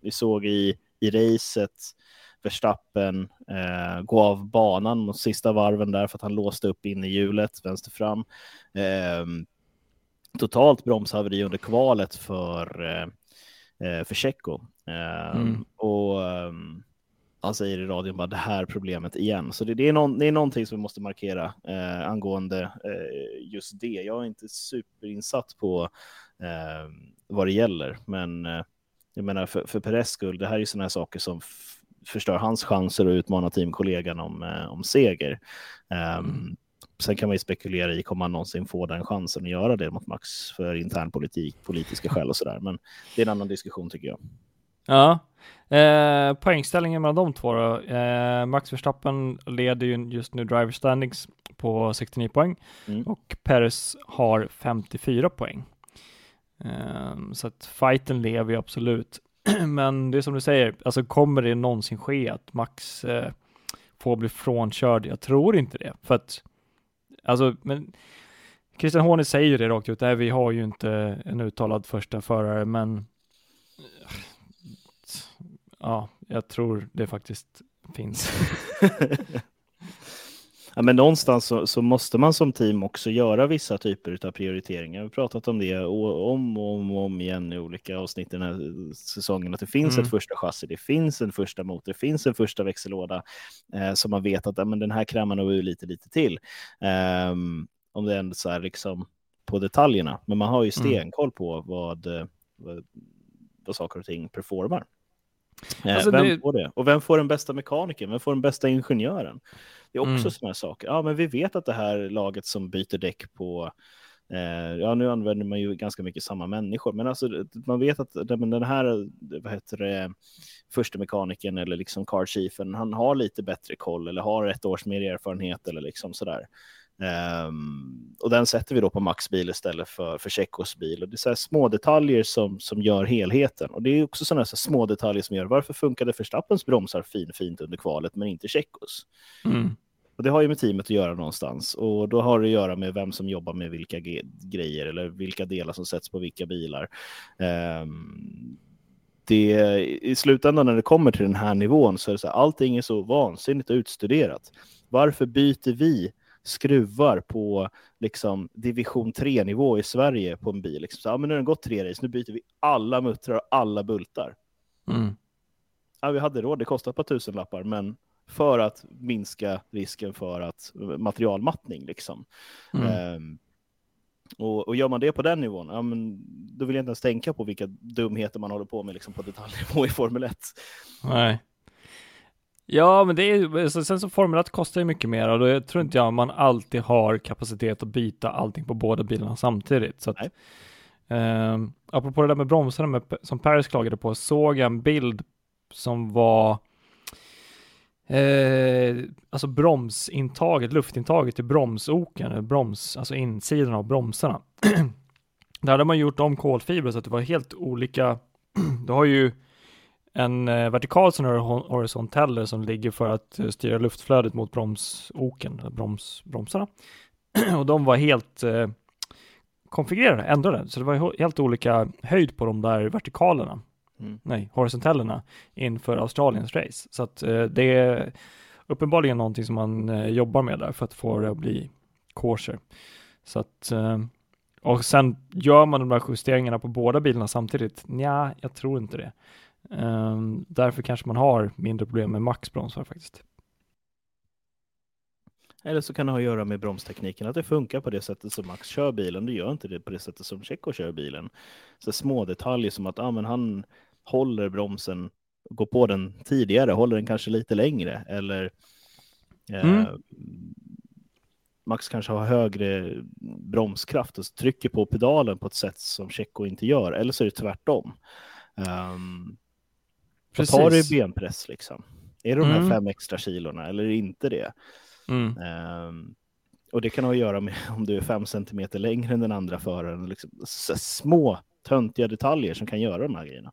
Vi såg i, i racet Verstappen uh, gå av banan mot sista varven där för att han låste upp in i hjulet vänster fram. Um, totalt bromshaveri under kvalet för, eh, eh för Tjecko. Eh, mm. Och ehm, han säger i radion bara det här problemet igen. Så det, det, är, någon, det är någonting som vi måste markera eh, angående eh, just det. Jag är inte superinsatt på eh, vad det gäller, men eh, jag menar för, för Perez skull, det här är ju sådana här saker som förstör hans chanser att utmana teamkollegan om, eh, om seger. Um, Sen kan man ju spekulera i, kommer han någonsin få den chansen att göra det mot Max för intern politik, politiska skäl och sådär. Men det är en annan diskussion tycker jag. Ja, eh, poängställningen mellan de två då. Eh, Max Verstappen leder ju just nu driver standings på 69 poäng mm. och Perez har 54 poäng. Eh, så att fighten lever ju absolut. Men det är som du säger, alltså kommer det någonsin ske att Max eh, får bli frånkörd? Jag tror inte det, för att alltså, men Christian Horner säger ju det rakt ut, nej, vi har ju inte en uttalad första förare, men ja, jag tror det faktiskt finns. Ja, men någonstans så, så, måste man som team också göra vissa typer av prioriteringar. Vi har pratat om det om och om, och om igen i olika avsnitt den här säsongen, att det finns mm. ett första chassi, det finns en första motor, det finns en första växellåda eh, som man vet att ja, men den här krämar nog lite, lite till. Eh, om det är så här liksom på detaljerna, men man har ju mm. stenkoll på vad, vad, vad saker och ting performar. Eh, alltså, vem det... får det? Och vem får den bästa mekanikern? Vem får den bästa ingenjören? Det är också mm. sådana saker. Ja, men vi vet att det här laget som byter däck på eh, ja, nu använder man ju ganska mycket samma människor, men alltså man vet att den här, vad heter det, första mekanikern eller liksom car chiefen, han har lite bättre koll eller har ett års mer erfarenhet eller liksom sådär. Um, och den sätter vi då på Max bil istället för, för Tjechos bil. Och det är så små detaljer som, som gör helheten. Och det är också sådana så små detaljer som gör varför funkade Förstappens bromsar fin, fint under kvalet men inte Tjechos? Mm. Och det har ju med teamet att göra någonstans. Och då har det att göra med vem som jobbar med vilka grejer eller vilka delar som sätts på vilka bilar. Um, det, I slutändan när det kommer till den här nivån så är det så här, allting är så vansinnigt utstuderat. Varför byter vi skruvar på liksom division 3-nivå i Sverige på en bil. Liksom. Så, ja, men nu har den gått tre race, nu byter vi alla muttrar och alla bultar. Mm. Ja, vi hade råd, det kostar ett par tusenlappar, men för att minska risken för att materialmattning liksom. Mm. Um, och, och, gör man det på den nivån, ja, men då vill jag inte ens tänka på vilka dumheter man håller på med liksom, på detaljnivå i Formel 1. Nej. Ja, men det är sen så Formel 1 kostar ju mycket mer och då tror inte jag man alltid har kapacitet att byta allting på båda bilarna samtidigt. Så att, eh, apropå det där med bromsarna med, som Paris klagade på, såg jag en bild som var eh, alltså bromsintaget, luftintaget i bromsoken, broms, alltså insidan av bromsarna. Där hade man gjort om kolfibrer så att det var helt olika. Du har ju en eh, vertikal sån horisonteller som ligger för att eh, styra luftflödet mot bromsoken, broms, bromsarna. och de var helt eh, konfigurerade, ändrade, så det var helt olika höjd på de där vertikalerna, mm. nej, horisontellerna inför Australiens race. Så att eh, det är uppenbarligen någonting som man eh, jobbar med där för att få det att bli kosher. Så att eh, och sen gör man de där justeringarna på båda bilarna samtidigt? Ja, jag tror inte det. Um, därför kanske man har mindre problem med maxbromsar faktiskt. Eller så kan det ha att göra med bromstekniken, att det funkar på det sättet som Max kör bilen. Det gör inte det på det sättet som Checo kör bilen. Så små detaljer som att ah, men han håller bromsen, går på den tidigare, håller den kanske lite längre. Eller eh, mm. Max kanske har högre bromskraft och trycker på pedalen på ett sätt som Checo inte gör. Eller så är det tvärtom. Um, Precis. Tar du i benpress liksom? Är det de här mm. fem extra kilorna eller inte det? Um, och det kan ha att göra med om du är fem centimeter längre än den andra föraren. Liksom, små töntiga detaljer som kan göra de här grejerna.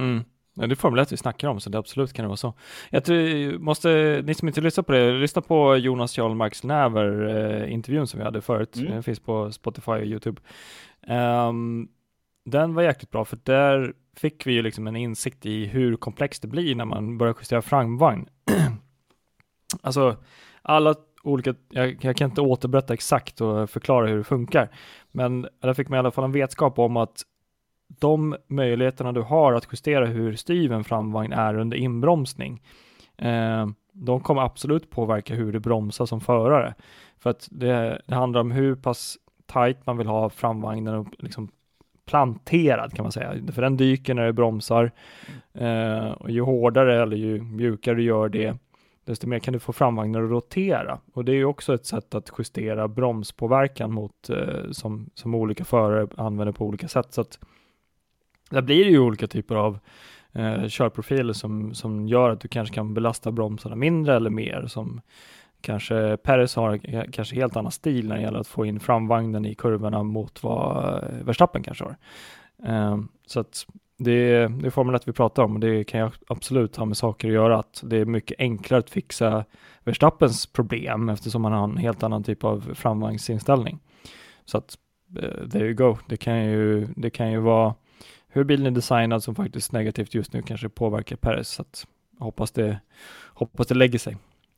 Mm. Ja, det är Formel 1 vi snackar om, så det absolut kan det vara så. Jag tror, måste, ni som inte lyssnar på det, lyssna på Jonas Jarl Marks Näver eh, intervjun som vi hade förut. Mm. Den finns på Spotify och YouTube. Um, den var jäkligt bra, för där fick vi ju liksom en insikt i hur komplext det blir när man börjar justera framvagn. alltså, alla olika, jag, jag, kan inte återberätta exakt och förklara hur det funkar, men där fick man i alla fall en vetskap om att de möjligheterna du har att justera hur styv en framvagn är under inbromsning eh, de kommer absolut påverka hur du bromsar som förare. För att det, det handlar om hur pass tight man vill ha framvagnen och liksom planterad kan man säga. För den dyker när du bromsar. Eh, och ju hårdare eller ju mjukare du gör det, desto mer kan du få framvagnen att rotera. Och det är ju också ett sätt att justera bromspåverkan mot, eh, som, som olika förare använder på olika sätt. Så att där blir det ju olika typer av eh, körprofiler som, som gör att du kanske kan belasta bromsarna mindre eller mer. Som kanske Perez har kanske helt annan stil när det gäller att få in framvagnen i kurvorna mot vad eh, Verstappen kanske har. Ehm, så att det, det är Formel 1 vi pratar om och det kan jag absolut ha med saker att göra att det är mycket enklare att fixa Verstappens problem eftersom man har en helt annan typ av framvagnsinställning. Så att uh, there you go. Det kan ju, det kan ju vara hur bilen är designad som faktiskt negativt just nu kanske påverkar Perez. Så att hoppas det, hoppas det lägger sig.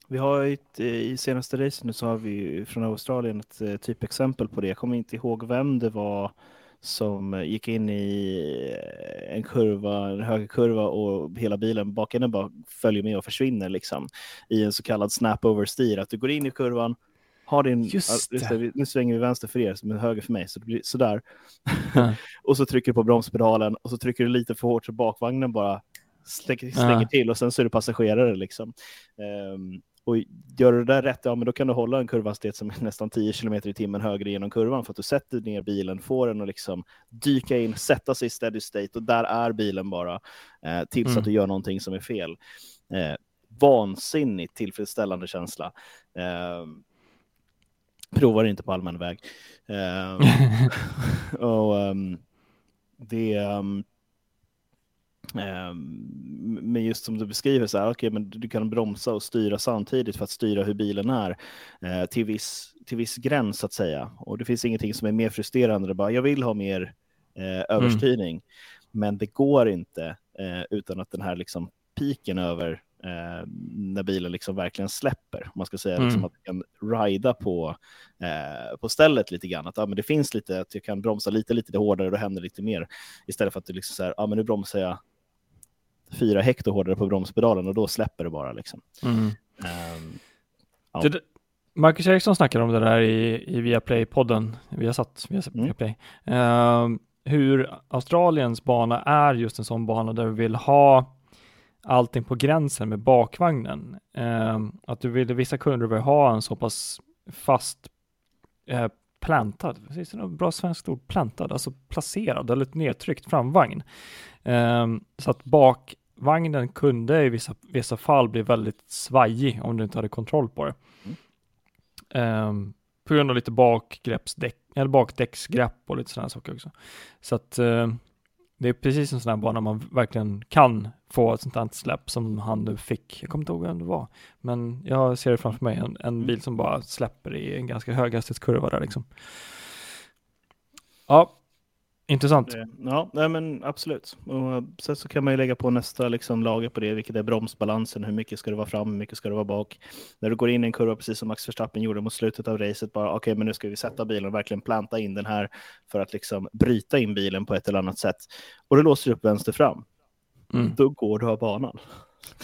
Vi har ett, i senaste racet nu så har vi från Australien ett eh, typexempel på det. Jag kommer inte ihåg vem det var som gick in i en kurva, en högerkurva och hela bilen bakänden bara följer med och försvinner liksom i en så kallad snap oversteer. Att du går in i kurvan, har din, Just det. nu svänger vi vänster för er, men höger för mig, så det blir sådär. Mm. och så trycker du på bromspedalen och så trycker du lite för hårt så bakvagnen bara slänger, slänger till och sen så är du passagerare liksom. Um, och gör du det där rätt, ja men då kan du hålla en kurvhastighet som är nästan 10 km i timmen högre genom kurvan för att du sätter ner bilen, får den att liksom dyka in, sätta sig i steady state och där är bilen bara eh, tills mm. att du gör någonting som är fel. Eh, vansinnigt tillfredsställande känsla. Eh, provar inte på allmän väg. Eh, och um, det um, men just som du beskriver, så här, okay, men du kan bromsa och styra samtidigt för att styra hur bilen är eh, till, viss, till viss gräns så att säga. Och det finns ingenting som är mer frustrerande än bara jag vill ha mer eh, överstyrning. Mm. Men det går inte eh, utan att den här liksom piken över eh, när bilen liksom verkligen släpper. Man ska säga liksom mm. liksom att du kan rida på, eh, på stället lite grann. Att ja, men det finns lite, att jag kan bromsa lite, lite hårdare och då händer lite mer. Istället för att du liksom så här, ja, men nu bromsar jag fyra hekto hårdare på bromspedalen och då släpper det bara. Liksom. Mm. Um, ja. det, Marcus Eriksson snackade om det där i, i Viaplay-podden, vi har satt via mm. Viaplay, uh, hur Australiens bana är just en sån bana där du vill ha allting på gränsen med bakvagnen. Uh, att du vill, vissa kunder vill ha en så pass fast uh, plantad, finns det något bra svenskt ord, plantad, alltså placerad eller nedtryckt framvagn. Um, så att bakvagnen kunde i vissa, vissa fall bli väldigt svajig om du inte hade kontroll på det. Mm. Um, på grund av lite bakgreppsdäck, eller bakdäcksgrepp och lite sådana saker också. Så att uh, det är precis en sån här bana man verkligen kan få ett sånt här släpp som han nu fick. Jag kommer inte ihåg vem det var, men jag ser det framför mig, en, en bil som bara släpper i en ganska höghastighetskurva där liksom. Ja, Intressant. Ja, nej, men absolut. Och sen så kan man ju lägga på nästa liksom, lager på det, vilket är bromsbalansen. Hur mycket ska det vara fram, hur mycket ska det vara bak? När du går in i en kurva, precis som Max Verstappen gjorde mot slutet av racet, bara okej, okay, men nu ska vi sätta bilen och verkligen planta in den här för att liksom bryta in bilen på ett eller annat sätt. Och det låser upp vänster fram. Mm. Då går du av banan.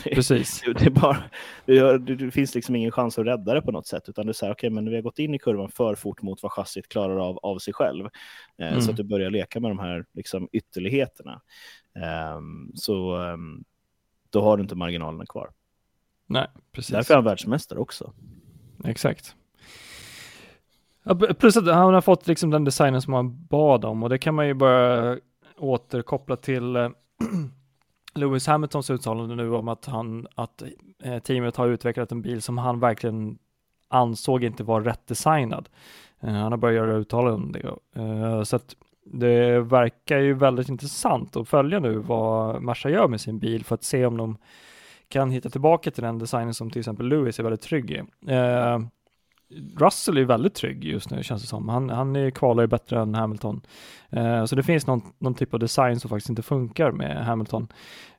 Precis. Det, är bara, det, det, finns liksom ingen chans att rädda det på något sätt, utan du säger okej, okay, men vi har gått in i kurvan för fort mot vad chassit klarar av av sig själv, eh, mm. så att du börjar leka med de här liksom, ytterligheterna. Um, så um, då har du inte marginalerna kvar. Nej, precis. Därför är han världsmästare också. Exakt. Ja, plus att han har fått liksom den designen som han bad om och det kan man ju bara återkoppla till eh, Lewis Hamiltons uttalande nu om att, han, att eh, teamet har utvecklat en bil som han verkligen ansåg inte var rätt designad. Eh, han har börjat göra uttalanden om det. Eh, så att det verkar ju väldigt intressant att följa nu vad Merca gör med sin bil för att se om de kan hitta tillbaka till den designen som till exempel Lewis är väldigt trygg i. Russell är väldigt trygg just nu känns det som. Han, han är kvalar ju bättre än Hamilton. Eh, så det finns någon, någon, typ av design som faktiskt inte funkar med Hamilton.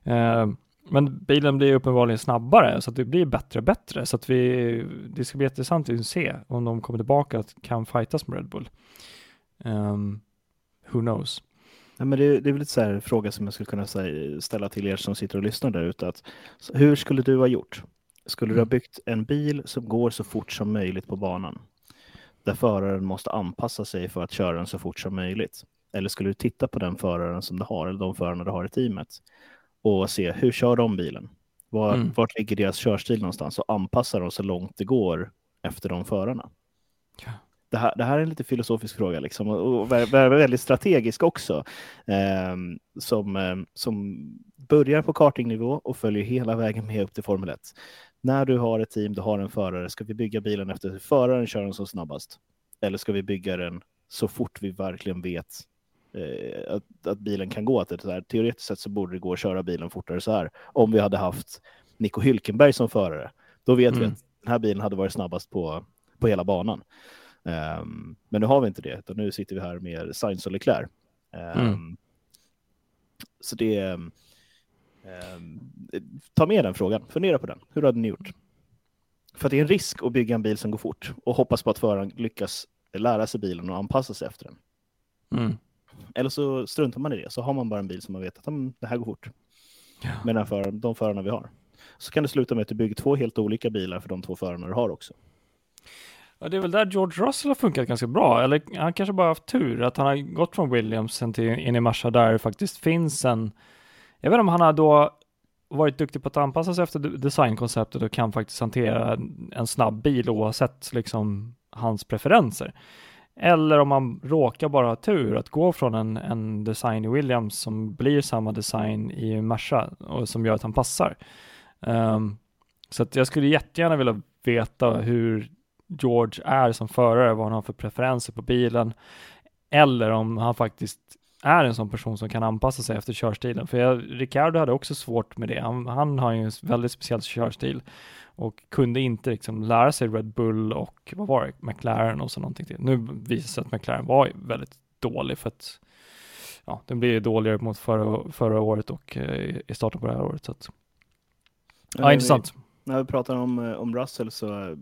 Eh, men bilen blir uppenbarligen snabbare så att det blir bättre och bättre. Så att vi, det ska bli intressant att se om de kommer tillbaka och kan fightas med Red Bull. Um, who knows? Nej, men det, det är väl lite så här fråga som jag skulle kunna ställa till er som sitter och lyssnar där ute. Att, hur skulle du ha gjort? Skulle du ha byggt en bil som går så fort som möjligt på banan? Där föraren måste anpassa sig för att köra den så fort som möjligt. Eller skulle du titta på den föraren som du har, eller de förarna du har i teamet och se hur kör de bilen? Var, mm. Vart ligger deras körstil någonstans och anpassa dem så långt det går efter de förarna? Ja. Det, här, det här är en lite filosofisk fråga liksom, och väldigt strategisk också. Eh, som, eh, som börjar på kartingnivå och följer hela vägen med upp till Formel 1. När du har ett team, du har en förare, ska vi bygga bilen efter hur föraren kör den som snabbast? Eller ska vi bygga den så fort vi verkligen vet eh, att, att, bilen kan gå. Att det här, teoretiskt sett så borde det gå att köra bilen fortare så här. Om vi hade haft Nico Hylkenberg som förare, då vet mm. vi att den här bilen hade varit snabbast på, på hela banan. Um, men nu har vi inte det, utan nu sitter vi här med Sainz och Leclerc. Um, mm. Så det... Um, ta med den frågan, fundera på den. Hur hade ni gjort? För det är en risk att bygga en bil som går fort och hoppas på att föraren lyckas lära sig bilen och anpassa sig efter den. Mm. Eller så struntar man i det, så har man bara en bil som man vet att det här går fort. Ja. Med den för, de förarna vi har. Så kan det sluta med att du bygger två helt olika bilar för de två förarna du har också. Ja, det är väl där George Russell har funkat ganska bra, eller han kanske bara haft tur att han har gått från Williams till in i Merca där det faktiskt finns en, jag vet inte om han har då varit duktig på att anpassa sig efter designkonceptet och kan faktiskt hantera en snabb bil oavsett liksom hans preferenser. Eller om man råkar bara ha tur att gå från en, en design i Williams som blir samma design i Merca och som gör att han passar. Um, så att jag skulle jättegärna vilja veta hur George är som förare, vad han har för preferenser på bilen, eller om han faktiskt är en sån person som kan anpassa sig efter körstilen. För jag, Ricardo hade också svårt med det. Han, han har ju en väldigt speciell körstil och kunde inte liksom lära sig Red Bull och vad var det, McLaren och så någonting till. Nu visar det sig att McLaren var väldigt dålig för att ja, den blir dåligare mot förra, förra året och eh, i starten på det här året. Så att, ja, intressant. När vi pratar om, eh, om Russell så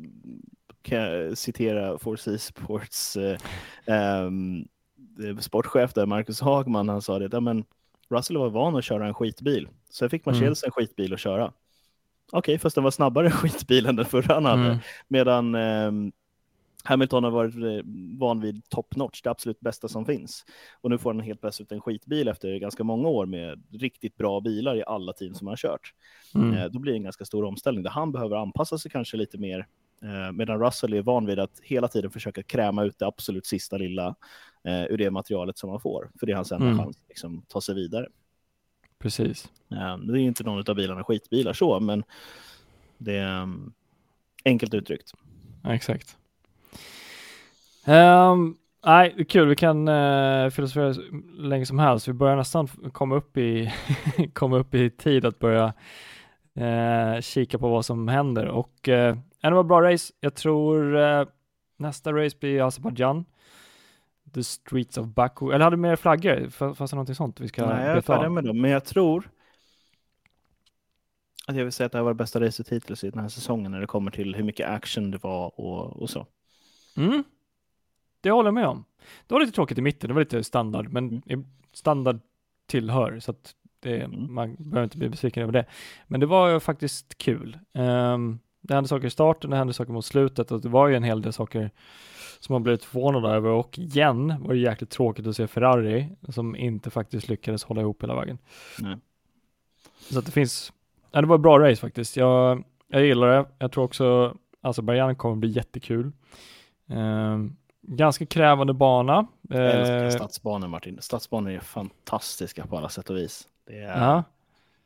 kan jag citera Force Sports eh, um, sportchef där, Marcus Hagman, han sa det, ja, men Russell var van att köra en skitbil, så fick Mercedes mm. en skitbil att köra. Okej, okay, fast den var snabbare skitbil än den förra han hade. Mm. Medan eh, Hamilton har varit eh, van vid top notch, det absolut bästa som finns. Och nu får han helt plötsligt en skitbil efter ganska många år med riktigt bra bilar i alla team som han har kört. Mm. Eh, då blir det en ganska stor omställning där han behöver anpassa sig kanske lite mer Eh, medan Russell är van vid att hela tiden försöka kräma ut det absolut sista lilla eh, ur det materialet som man får. För det är hans enda mm. chans att liksom, ta sig vidare. Precis. Eh, det är inte någon av bilarna skitbilar så, men det är um, enkelt uttryckt. Exakt. Um, nej, kul. Vi kan uh, filosofera länge som helst. Vi börjar nästan komma upp i, komma upp i tid att börja uh, kika på vad som händer och uh, det var bra race. Jag tror eh, nästa race blir Azerbaijan. The Streets of Baku. Eller hade du mer flaggor? Fanns det någonting sånt vi ska Nej, jag är färdig med dem, men jag tror att jag vill säga att det här var det bästa racet hittills i den här säsongen när det kommer till hur mycket action det var och, och så. Mm. Det håller jag med om. Det var lite tråkigt i mitten, det var lite standard, men mm. standard tillhör, så att det, mm. man behöver inte bli besviken över det. Men det var faktiskt kul. Um, det hände saker i starten, det hände saker mot slutet och det var ju en hel del saker som man blivit förvånad över och igen var det jäkligt tråkigt att se Ferrari som inte faktiskt lyckades hålla ihop hela vägen. Nej. Så att det finns, ja, det var ett bra race faktiskt. Jag, jag gillar det. Jag tror också Azerbajdzjan kommer bli jättekul. Eh, ganska krävande bana. Jag älskar eh, stadsbanor Martin. Stadsbanor är fantastiska på alla sätt och vis. Det är, ja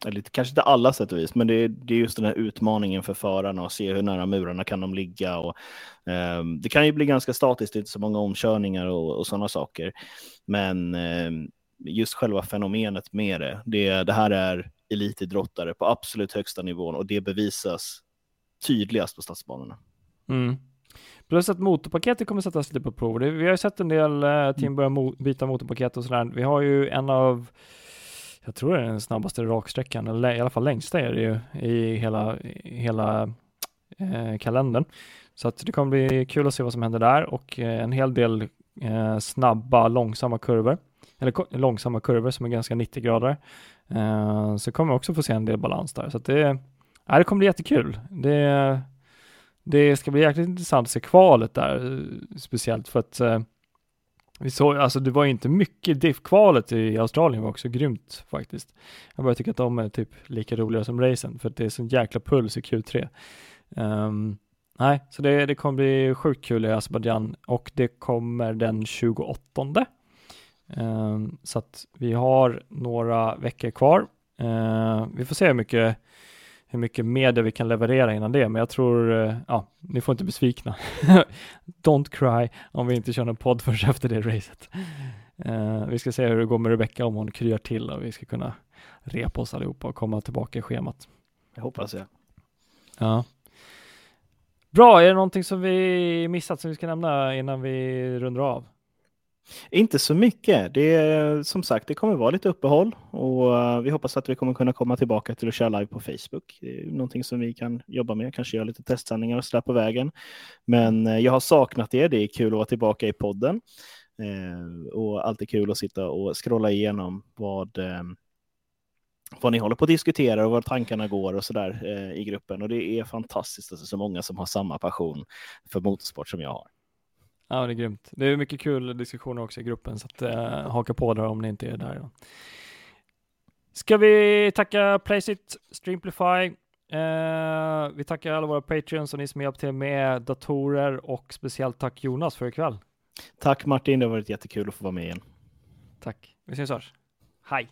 eller kanske inte alla sätt och vis, men det är, det är just den här utmaningen för förarna att se hur nära murarna kan de ligga. Och, eh, det kan ju bli ganska statiskt, det är inte så många omkörningar och, och sådana saker. Men eh, just själva fenomenet med det, det, det här är elitidrottare på absolut högsta nivån och det bevisas tydligast på stadsbanorna. Mm. Plus att motorpaketet kommer sättas lite på prov. Vi har ju sett en del eh, team börja mo byta motorpaket och sådär. Vi har ju en av jag tror det är den snabbaste raksträckan, eller i alla fall längsta är det ju i hela, hela eh, kalendern. Så att det kommer bli kul att se vad som händer där och eh, en hel del eh, snabba, långsamma kurvor. eller långsamma kurvor som är ganska 90 grader. Eh, så kommer vi också få se en del balans där. Så det, ja, det kommer bli jättekul. Det, det ska bli jäkligt intressant att se kvalet där, eh, speciellt för att eh, vi såg, alltså det var inte mycket diff-kvalet i Australien var också grymt faktiskt. Jag börjar tycka att de är typ lika roliga som racen för att det är sån jäkla puls i Q3. Um, ehm, nej, så det, det kommer bli sjukt kul i Azerbajdzjan och det kommer den 28. Um, ehm, så att vi har några veckor kvar. Uh, vi får se hur mycket hur mycket media vi kan leverera innan det, men jag tror, eh, ja, ni får inte besvikna. Don't cry om vi inte kör en podd först efter det racet. Uh, vi ska se hur det går med Rebecca om hon kryar till och vi ska kunna repa oss allihopa och komma tillbaka i schemat. Jag hoppas jag. Ja. Bra, är det någonting som vi missat som vi ska nämna innan vi rundar av? Inte så mycket. Det är, som sagt, det kommer vara lite uppehåll och eh, vi hoppas att vi kommer kunna komma tillbaka till att köra live på Facebook. Det är någonting som vi kan jobba med, kanske göra lite testsändningar och sådär på vägen. Men eh, jag har saknat det. Det är kul att vara tillbaka i podden eh, och alltid kul att sitta och scrolla igenom vad ehm, vad ni håller på att diskutera och var tankarna går och sådär i gruppen. Och det är fantastiskt att alltså, så många som har samma passion för motorsport som jag har. Ja, det är grymt. Det är mycket kul diskussioner också i gruppen, så att, eh, haka på där om ni inte är där. Ska vi tacka Placeit, Streamplify, eh, vi tackar alla våra patreons och ni som hjälpt till med datorer och speciellt tack Jonas för ikväll. Tack Martin, det har varit jättekul att få vara med igen. Tack, vi ses snart. Hej!